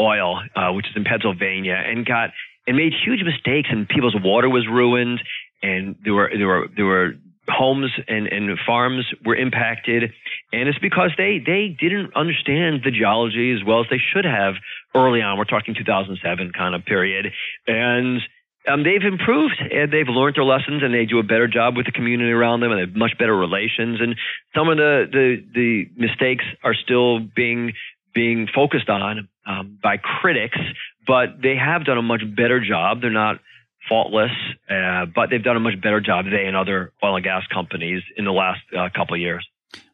Oil, uh, which is in Pennsylvania, and got and made huge mistakes, and people's water was ruined, and there were there were there were homes and, and farms were impacted, and it's because they they didn't understand the geology as well as they should have early on. We're talking 2007 kind of period, and um, they've improved and they've learned their lessons and they do a better job with the community around them and they have much better relations. And some of the the, the mistakes are still being being focused on um, by critics, but they have done a much better job. They're not faultless, uh, but they've done a much better job they and other oil and gas companies in the last uh, couple of years.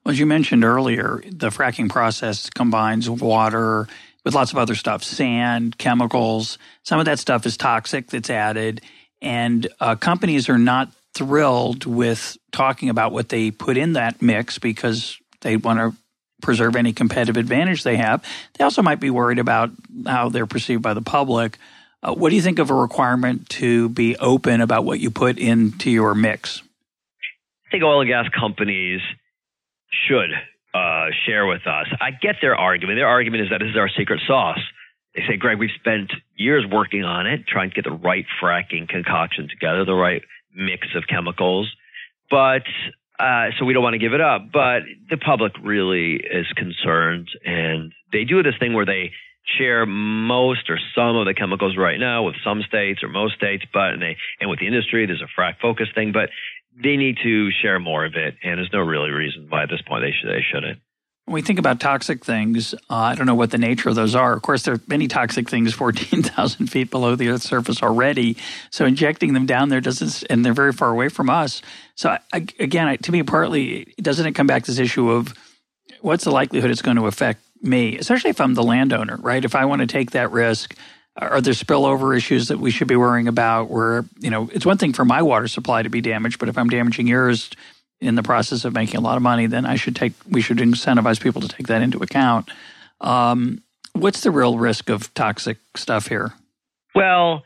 As you mentioned earlier, the fracking process combines water with lots of other stuff, sand, chemicals. Some of that stuff is toxic that's added, and uh, companies are not thrilled with talking about what they put in that mix because they want to preserve any competitive advantage they have. They also might be worried about how they're perceived by the public. Uh, what do you think of a requirement to be open about what you put into your mix? I think oil and gas companies should uh, share with us. I get their argument. Their argument is that this is our secret sauce. They say, Greg, we've spent years working on it, trying to get the right fracking concoction together, the right mix of chemicals. But uh, so we don't want to give it up. But the public really is concerned, and they do this thing where they share most or some of the chemicals right now with some states or most states, but and they and with the industry, there's a FracFocus thing, but they need to share more of it, and there's no really reason why at this point they should they shouldn't. When we think about toxic things, uh, I don't know what the nature of those are. Of course, there are many toxic things 14,000 feet below the Earth's surface already. So injecting them down there doesn't, and they're very far away from us. So I, again, to me, partly, doesn't it come back to this issue of what's the likelihood it's going to affect me, especially if I'm the landowner, right? If I want to take that risk, are there spillover issues that we should be worrying about? Where you know, it's one thing for my water supply to be damaged, but if I'm damaging yours in the process of making a lot of money, then I should take. We should incentivize people to take that into account. Um, what's the real risk of toxic stuff here? Well,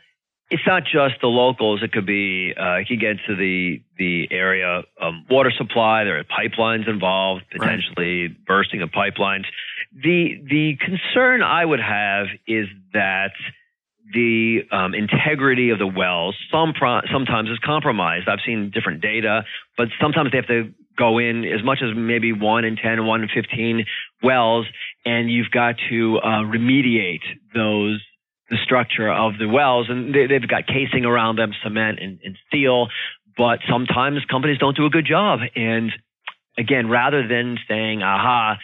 it's not just the locals. It could be uh, it could get to the the area um, water supply. There are pipelines involved, potentially right. bursting of pipelines. The the concern I would have is that the um, integrity of the wells some pro- sometimes is compromised. I've seen different data, but sometimes they have to go in as much as maybe one in 10, one in 15 wells, and you've got to uh, remediate those the structure of the wells, and they, have got casing around them, cement and, and steel. But sometimes companies don't do a good job. And again, rather than saying, "Aha,"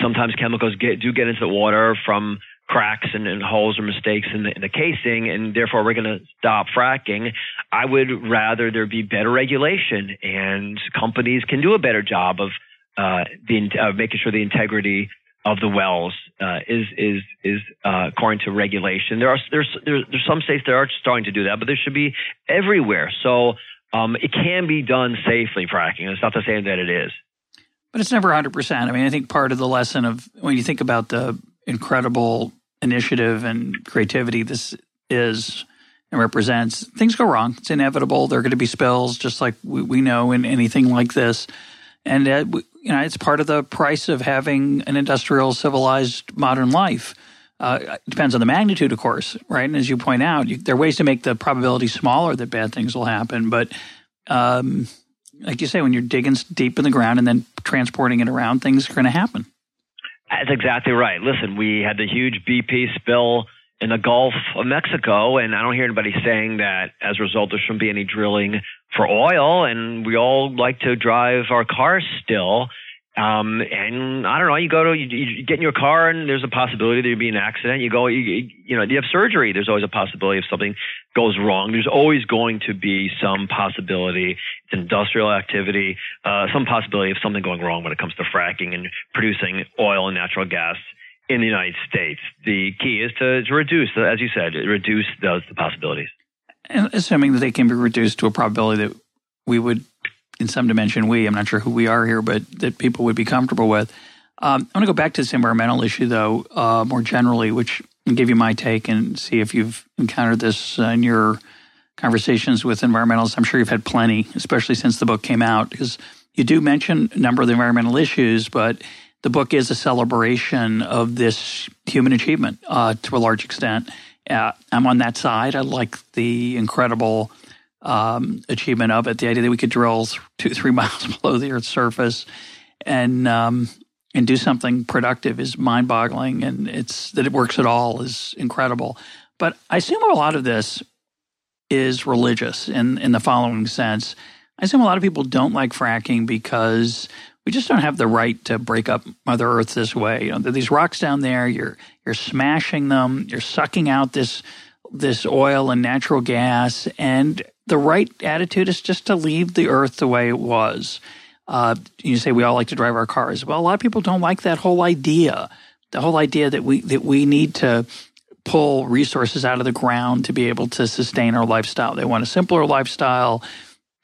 sometimes chemicals get do get into the water from cracks and, and holes or mistakes in the, in the, casing, and therefore we're going to stop fracking. I would rather there be better regulation, and companies can do a better job of uh, the, uh, making sure the integrity of the wells uh, is is is uh, according to regulation. There are there's, there's there's some states that are starting to do that, but there should be everywhere. So um, it can be done safely. Fracking. It's not to say that it is, but it's never 100. percent I mean, I think part of the lesson of when you think about the incredible initiative and creativity this is and represents, things go wrong. It's inevitable. There are going to be spills, just like we, we know in anything like this. And uh, you know, it's part of the price of having an industrial, civilized, modern life. Uh, it depends on the magnitude, of course, right? And as you point out, you, there are ways to make the probability smaller that bad things will happen. But um, like you say, when you're digging deep in the ground and then transporting it around, things are going to happen. That's exactly right. Listen, we had the huge BP spill in the Gulf of Mexico, and I don't hear anybody saying that as a result there shouldn't be any drilling for oil, and we all like to drive our cars still. Um, and I don't know, you go to, you, you, get in your car and there's a possibility there'd be an accident. You go, you, you know, you have surgery. There's always a possibility if something goes wrong. There's always going to be some possibility. It's industrial activity, uh, some possibility of something going wrong when it comes to fracking and producing oil and natural gas in the United States. The key is to, to reduce, as you said, reduce those the possibilities. And assuming that they can be reduced to a probability that we would, in some dimension, we, I'm not sure who we are here, but that people would be comfortable with. Um, I want to go back to this environmental issue, though, uh, more generally, which I'll give you my take and see if you've encountered this in your conversations with environmentalists. I'm sure you've had plenty, especially since the book came out, because you do mention a number of the environmental issues, but the book is a celebration of this human achievement uh, to a large extent. Uh, I'm on that side. I like the incredible um, achievement of it. The idea that we could drill two, three miles below the Earth's surface and um, and do something productive is mind boggling, and it's that it works at all is incredible. But I assume a lot of this is religious in in the following sense. I assume a lot of people don't like fracking because we just don't have the right to break up Mother Earth this way. You know, these rocks down there, you're you're smashing them, you're sucking out this this oil and natural gas, and the right attitude is just to leave the earth the way it was. Uh, you say we all like to drive our cars. Well, a lot of people don't like that whole idea. The whole idea that we that we need to pull resources out of the ground to be able to sustain our lifestyle. They want a simpler lifestyle.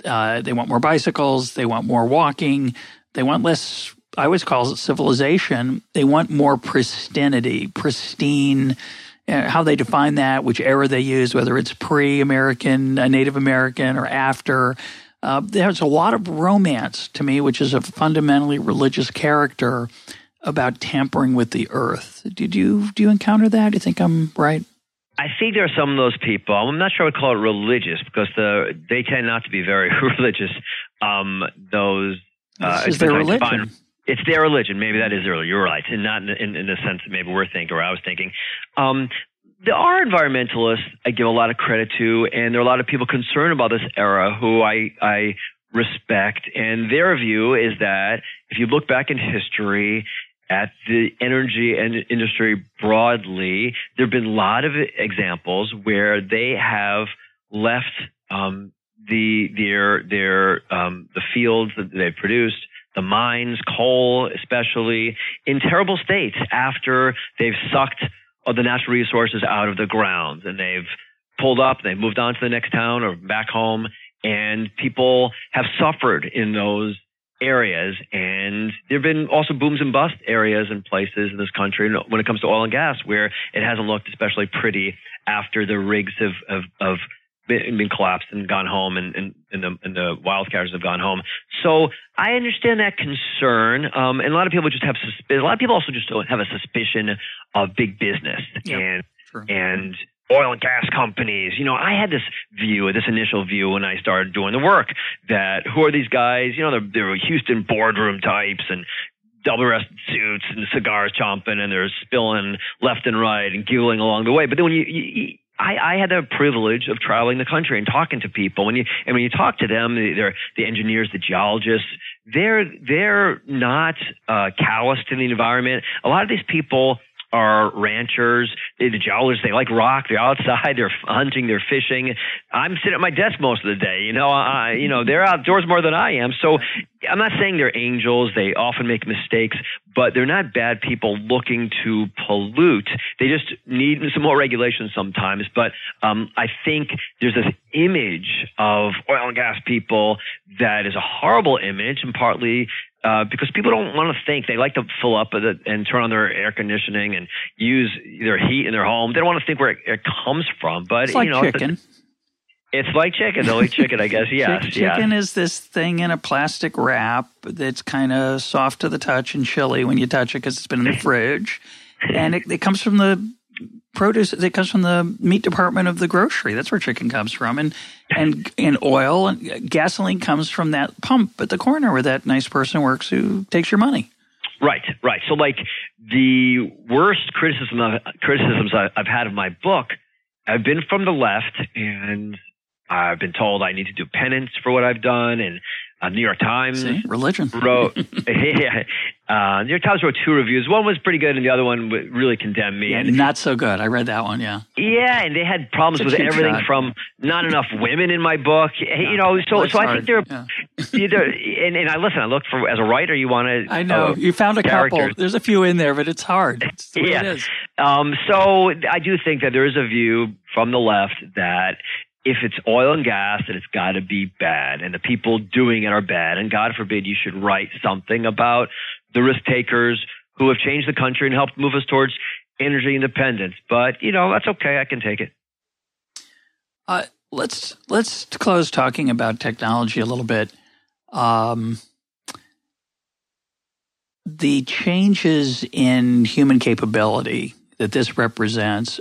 Uh, they want more bicycles. They want more walking. They want less. I always call it civilization. They want more pristinity, pristine how they define that, which era they use, whether it's pre-American, uh, Native American, or after. Uh, there's a lot of romance to me, which is a fundamentally religious character about tampering with the earth. Did you do you encounter that? Do you think I'm right? I think there are some of those people. I'm not sure I would call it religious because the they tend not to be very religious. Um, those uh, is their religion it's their religion. Maybe that is their. You're right, and not in, in, in the sense that maybe we're thinking or I was thinking. Um, there are environmentalists I give a lot of credit to, and there are a lot of people concerned about this era who I I respect, and their view is that if you look back in history at the energy and industry broadly, there have been a lot of examples where they have left um, the their their um, the fields that they've produced the mines, coal especially, in terrible states after they've sucked all the natural resources out of the ground and they've pulled up, they've moved on to the next town or back home, and people have suffered in those areas. And there have been also booms and bust areas and places in this country when it comes to oil and gas where it hasn't looked especially pretty after the rigs have, have, have been, been collapsed and gone home, and, and, and, the, and the wildcatters have gone home. So I understand that concern, um, and a lot of people just have susp- a lot of people also just don't have a suspicion of big business and true. and oil and gas companies. You know, I had this view, this initial view when I started doing the work that who are these guys? You know, they're, they're Houston boardroom types and double breasted suits and cigars chomping and they're spilling left and right and giggling along the way. But then when you, you I, I had the privilege of traveling the country and talking to people. When you and when you talk to them, they're the engineers, the geologists. They're they're not uh, calloused to the environment. A lot of these people are ranchers, the geologists. They like rock. They're outside. They're hunting. They're fishing. I'm sitting at my desk most of the day. You know, I, you know, they're outdoors more than I am. So I'm not saying they're angels. They often make mistakes, but they're not bad people looking to pollute. They just need some more regulation sometimes. But um, I think there's this image of oil and gas people that is a horrible image, and partly uh, because people don't want to think. They like to fill up and turn on their air conditioning and use their heat in their home. They don't want to think where it, it comes from. But it's like you know, chicken. It's, it's like chicken. They'll eat chicken, I guess. Yes. chicken yeah. is this thing in a plastic wrap that's kind of soft to the touch and chilly when you touch it because it's been in the fridge, and it, it comes from the produce it comes from the meat department of the grocery. That's where chicken comes from, and and and oil and gasoline comes from that pump at the corner where that nice person works who takes your money. Right, right. So like the worst criticism of, criticisms I've had of my book have been from the left, and I've been told I need to do penance for what I've done, and uh, New York Times See, religion wrote. yeah, uh, New York Times wrote two reviews. One was pretty good, and the other one really condemned me. Yeah, and, not so good. I read that one. Yeah. Yeah, and they had problems with everything shot. from not enough women in my book. Yeah. You know, so so I think they're yeah. either. And, and I listen. I look for as a writer, you want to. I know uh, you found a characters. couple. There's a few in there, but it's hard. It's yeah. Um, so I do think that there is a view from the left that if it's oil and gas, then it's got to be bad, and the people doing it are bad. And God forbid you should write something about the risk takers who have changed the country and helped move us towards energy independence. But you know that's okay. I can take it. Uh, let's let's close talking about technology a little bit. Um, the changes in human capability that this represents.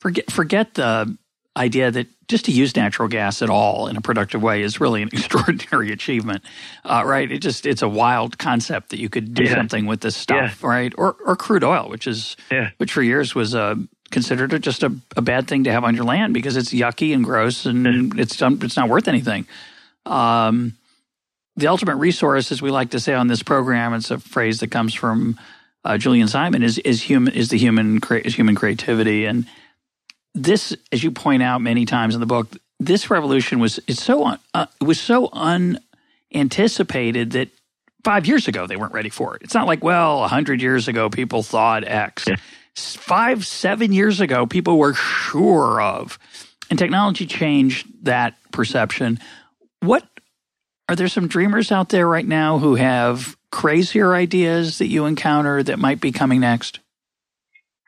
Forget forget the idea that just to use natural gas at all in a productive way is really an extraordinary achievement, uh, right? It just it's a wild concept that you could do yeah. something with this stuff, yeah. right? Or or crude oil, which is yeah. which for years was a considered just a, a bad thing to have on your land because it's yucky and gross and it's it's not worth anything. Um, the ultimate resource, as we like to say on this program, it's a phrase that comes from uh, Julian Simon, is is human is the human is human creativity, and this, as you point out many times in the book, this revolution was it's so uh, it was so unanticipated that five years ago they weren't ready for it. It's not like well, a hundred years ago people thought X. Yeah five, seven years ago, people were sure of. And technology changed that perception. What are there some dreamers out there right now who have crazier ideas that you encounter that might be coming next?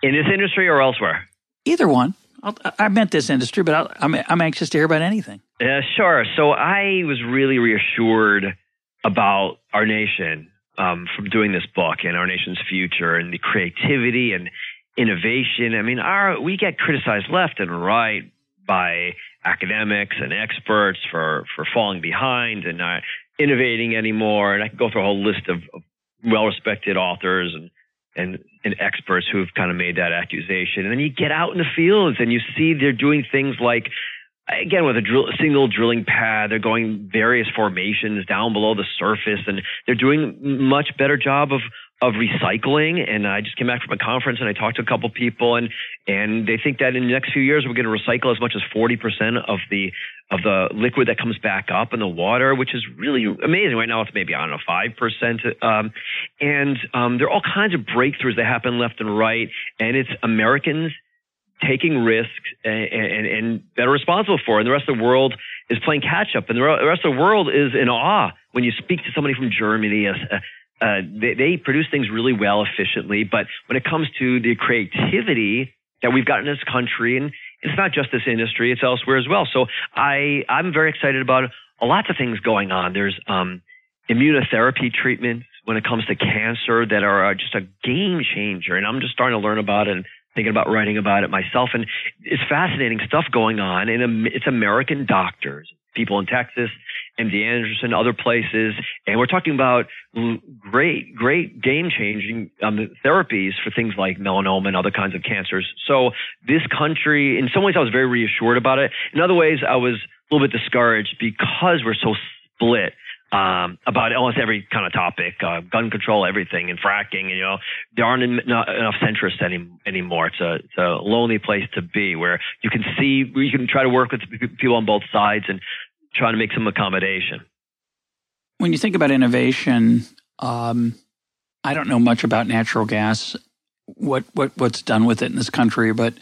In this industry or elsewhere? Either one. I'll, meant this industry, but i am I'm, I'm anxious to hear about anything. Yeah, sure. So I was really reassured about our nation um, from doing this book and our nation's future and the creativity and innovation. I mean, our we get criticized left and right by academics and experts for for falling behind and not innovating anymore. And I can go through a whole list of, of well-respected authors and and and experts who've kind of made that accusation. And then you get out in the fields and you see they're doing things like again with a, drill, single drilling pad they're going various formations down below the surface and they're doing much better job of of recycling. And I just came back from a conference and I talked to a couple people and, and they think that in the next few years, we're going to recycle as much as 40% of the, of the liquid that comes back up in the water, which is really amazing. Right now, it's maybe, I don't know, 5%. Um, and, um, there are all kinds of breakthroughs that happen left and right. And it's Americans taking risks and, and, and that are responsible for. It. And the rest of the world is playing catch up. And the rest of the world is in awe when you speak to somebody from Germany, uh, they, they produce things really well efficiently. But when it comes to the creativity that we've got in this country, and it's not just this industry, it's elsewhere as well. So I, I'm very excited about a lots of things going on. There's um, immunotherapy treatments when it comes to cancer that are uh, just a game changer. And I'm just starting to learn about it and thinking about writing about it myself. And it's fascinating stuff going on. And it's American doctors, people in Texas, MD Anderson, other places, and we're talking about great, great game changing um, therapies for things like melanoma and other kinds of cancers. So this country, in some ways, I was very reassured about it. In other ways, I was a little bit discouraged because we're so split. Um, about almost every kind of topic, uh, gun control, everything, and fracking. You know, there aren't enough centrists any, anymore. It's a, it's a lonely place to be where you can see, you can try to work with people on both sides and trying to make some accommodation. When you think about innovation, um, I don't know much about natural gas, what, what what's done with it in this country, but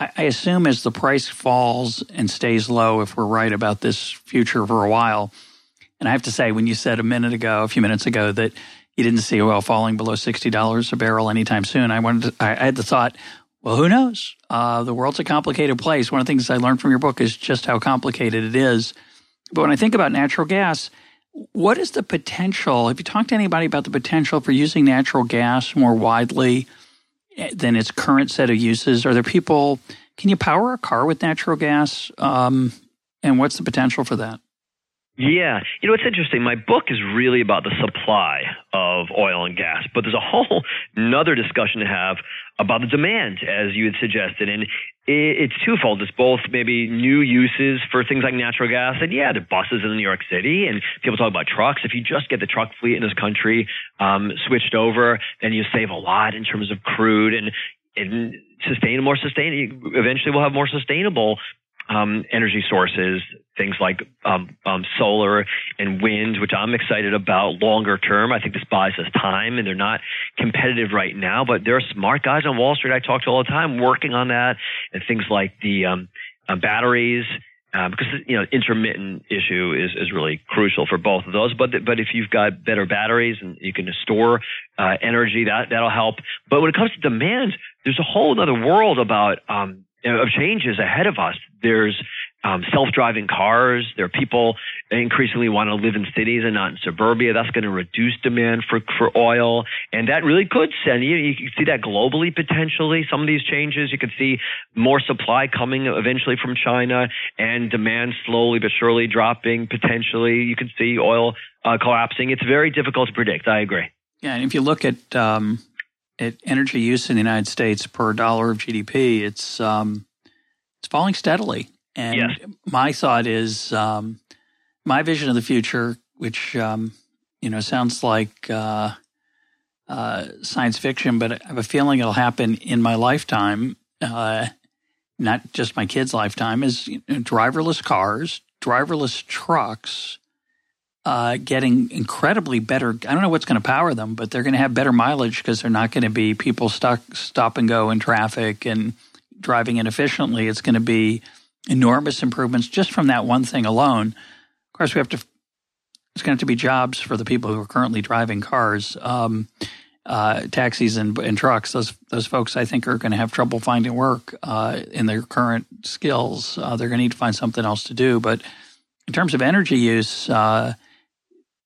I, I assume as the price falls and stays low, if we're right about this future for a while, and I have to say, when you said a minute ago, a few minutes ago, that you didn't see oil falling below sixty dollars a barrel anytime soon, I wanted to, I, I had the thought, well, who knows? Uh, the world's a complicated place. One of the things I learned from your book is just how complicated it is. But when I think about natural gas, what is the potential? Have you talked to anybody about the potential for using natural gas more widely eh, than its current set of uses? Are there people? Can you power a car with natural gas? Um, and what's the potential for that? Yeah. You know, it's interesting. My book is really about the supply of oil and gas, but there's a whole another discussion to have about the demand, as you had suggested. And it's twofold. It's both maybe new uses for things like natural gas. And yeah, the buses in New York City and people talk about trucks. If you just get the truck fleet in this country um, switched over, then you save a lot in terms of crude and and sustain more sustain. Eventually, we'll have more sustainable um, energy sources, things like um, um, solar and wind, which I'm excited about longer term. I think this buys us time, and they're not competitive right now, but there are smart guys on Wall Street I talk to all the time working on that, and things like the um, uh, batteries. Uh, because you know intermittent issue is, is really crucial for both of those. But but if you've got better batteries and you can store uh, energy, that that'll help. But when it comes to demand, there's a whole other world about um, of changes ahead of us. There's um, self-driving cars. There are people increasingly want to live in cities and not in suburbia. That's going to reduce demand for for oil, and that really could send you. You can see that globally potentially. Some of these changes, you could see more supply coming eventually from China, and demand slowly but surely dropping. Potentially, you could see oil uh, collapsing. It's very difficult to predict. I agree. Yeah, and if you look at um, at energy use in the United States per dollar of GDP, it's um, it's falling steadily. And yes. my thought is um, my vision of the future, which um, you know sounds like uh, uh, science fiction, but I have a feeling it'll happen in my lifetime, uh, not just my kids' lifetime. Is you know, driverless cars, driverless trucks. Uh, getting incredibly better. I don't know what's going to power them, but they're going to have better mileage because they're not going to be people stuck stop and go in traffic and driving inefficiently. It's going to be enormous improvements just from that one thing alone. Of course, we have to. It's going to have to be jobs for the people who are currently driving cars, um, uh, taxis, and, and, trucks. Those those folks, I think, are going to have trouble finding work uh, in their current skills. Uh, they're going to need to find something else to do. But in terms of energy use, uh,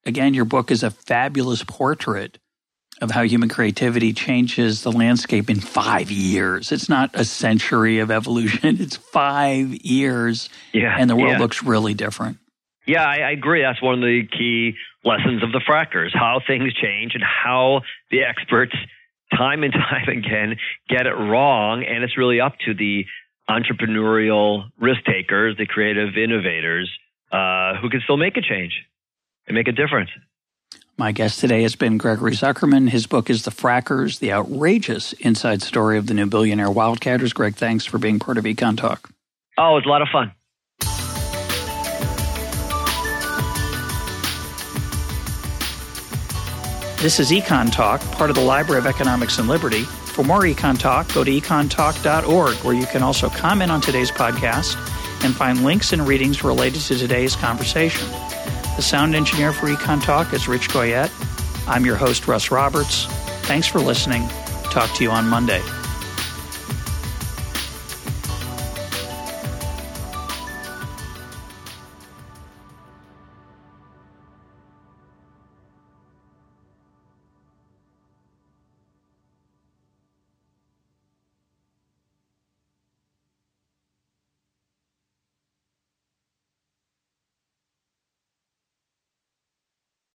again, your book is a fabulous portrait of how human creativity changes the landscape in five years. It's not a century of evolution, it's five years. Yeah. And the world yeah. looks really different. Yeah, I, I agree. That's one of the key lessons of the frackers how things change and how the experts, time and time again, get it wrong. And it's really up to the entrepreneurial risk takers, the creative innovators, uh, who can still make a change and make a difference. My guest today has been Gregory Zuckerman. His book is The Frackers, the outrageous inside story of the new billionaire wildcatters. Greg, thanks for being part of Econ Talk. Oh, it was a lot of fun. This is Econ Talk, part of the Library of Economics and Liberty. For more Econ Talk, go to econtalk.org, where you can also comment on today's podcast and find links and readings related to today's conversation. The sound engineer for Econ Talk is Rich Goyette. I'm your host, Russ Roberts. Thanks for listening. Talk to you on Monday.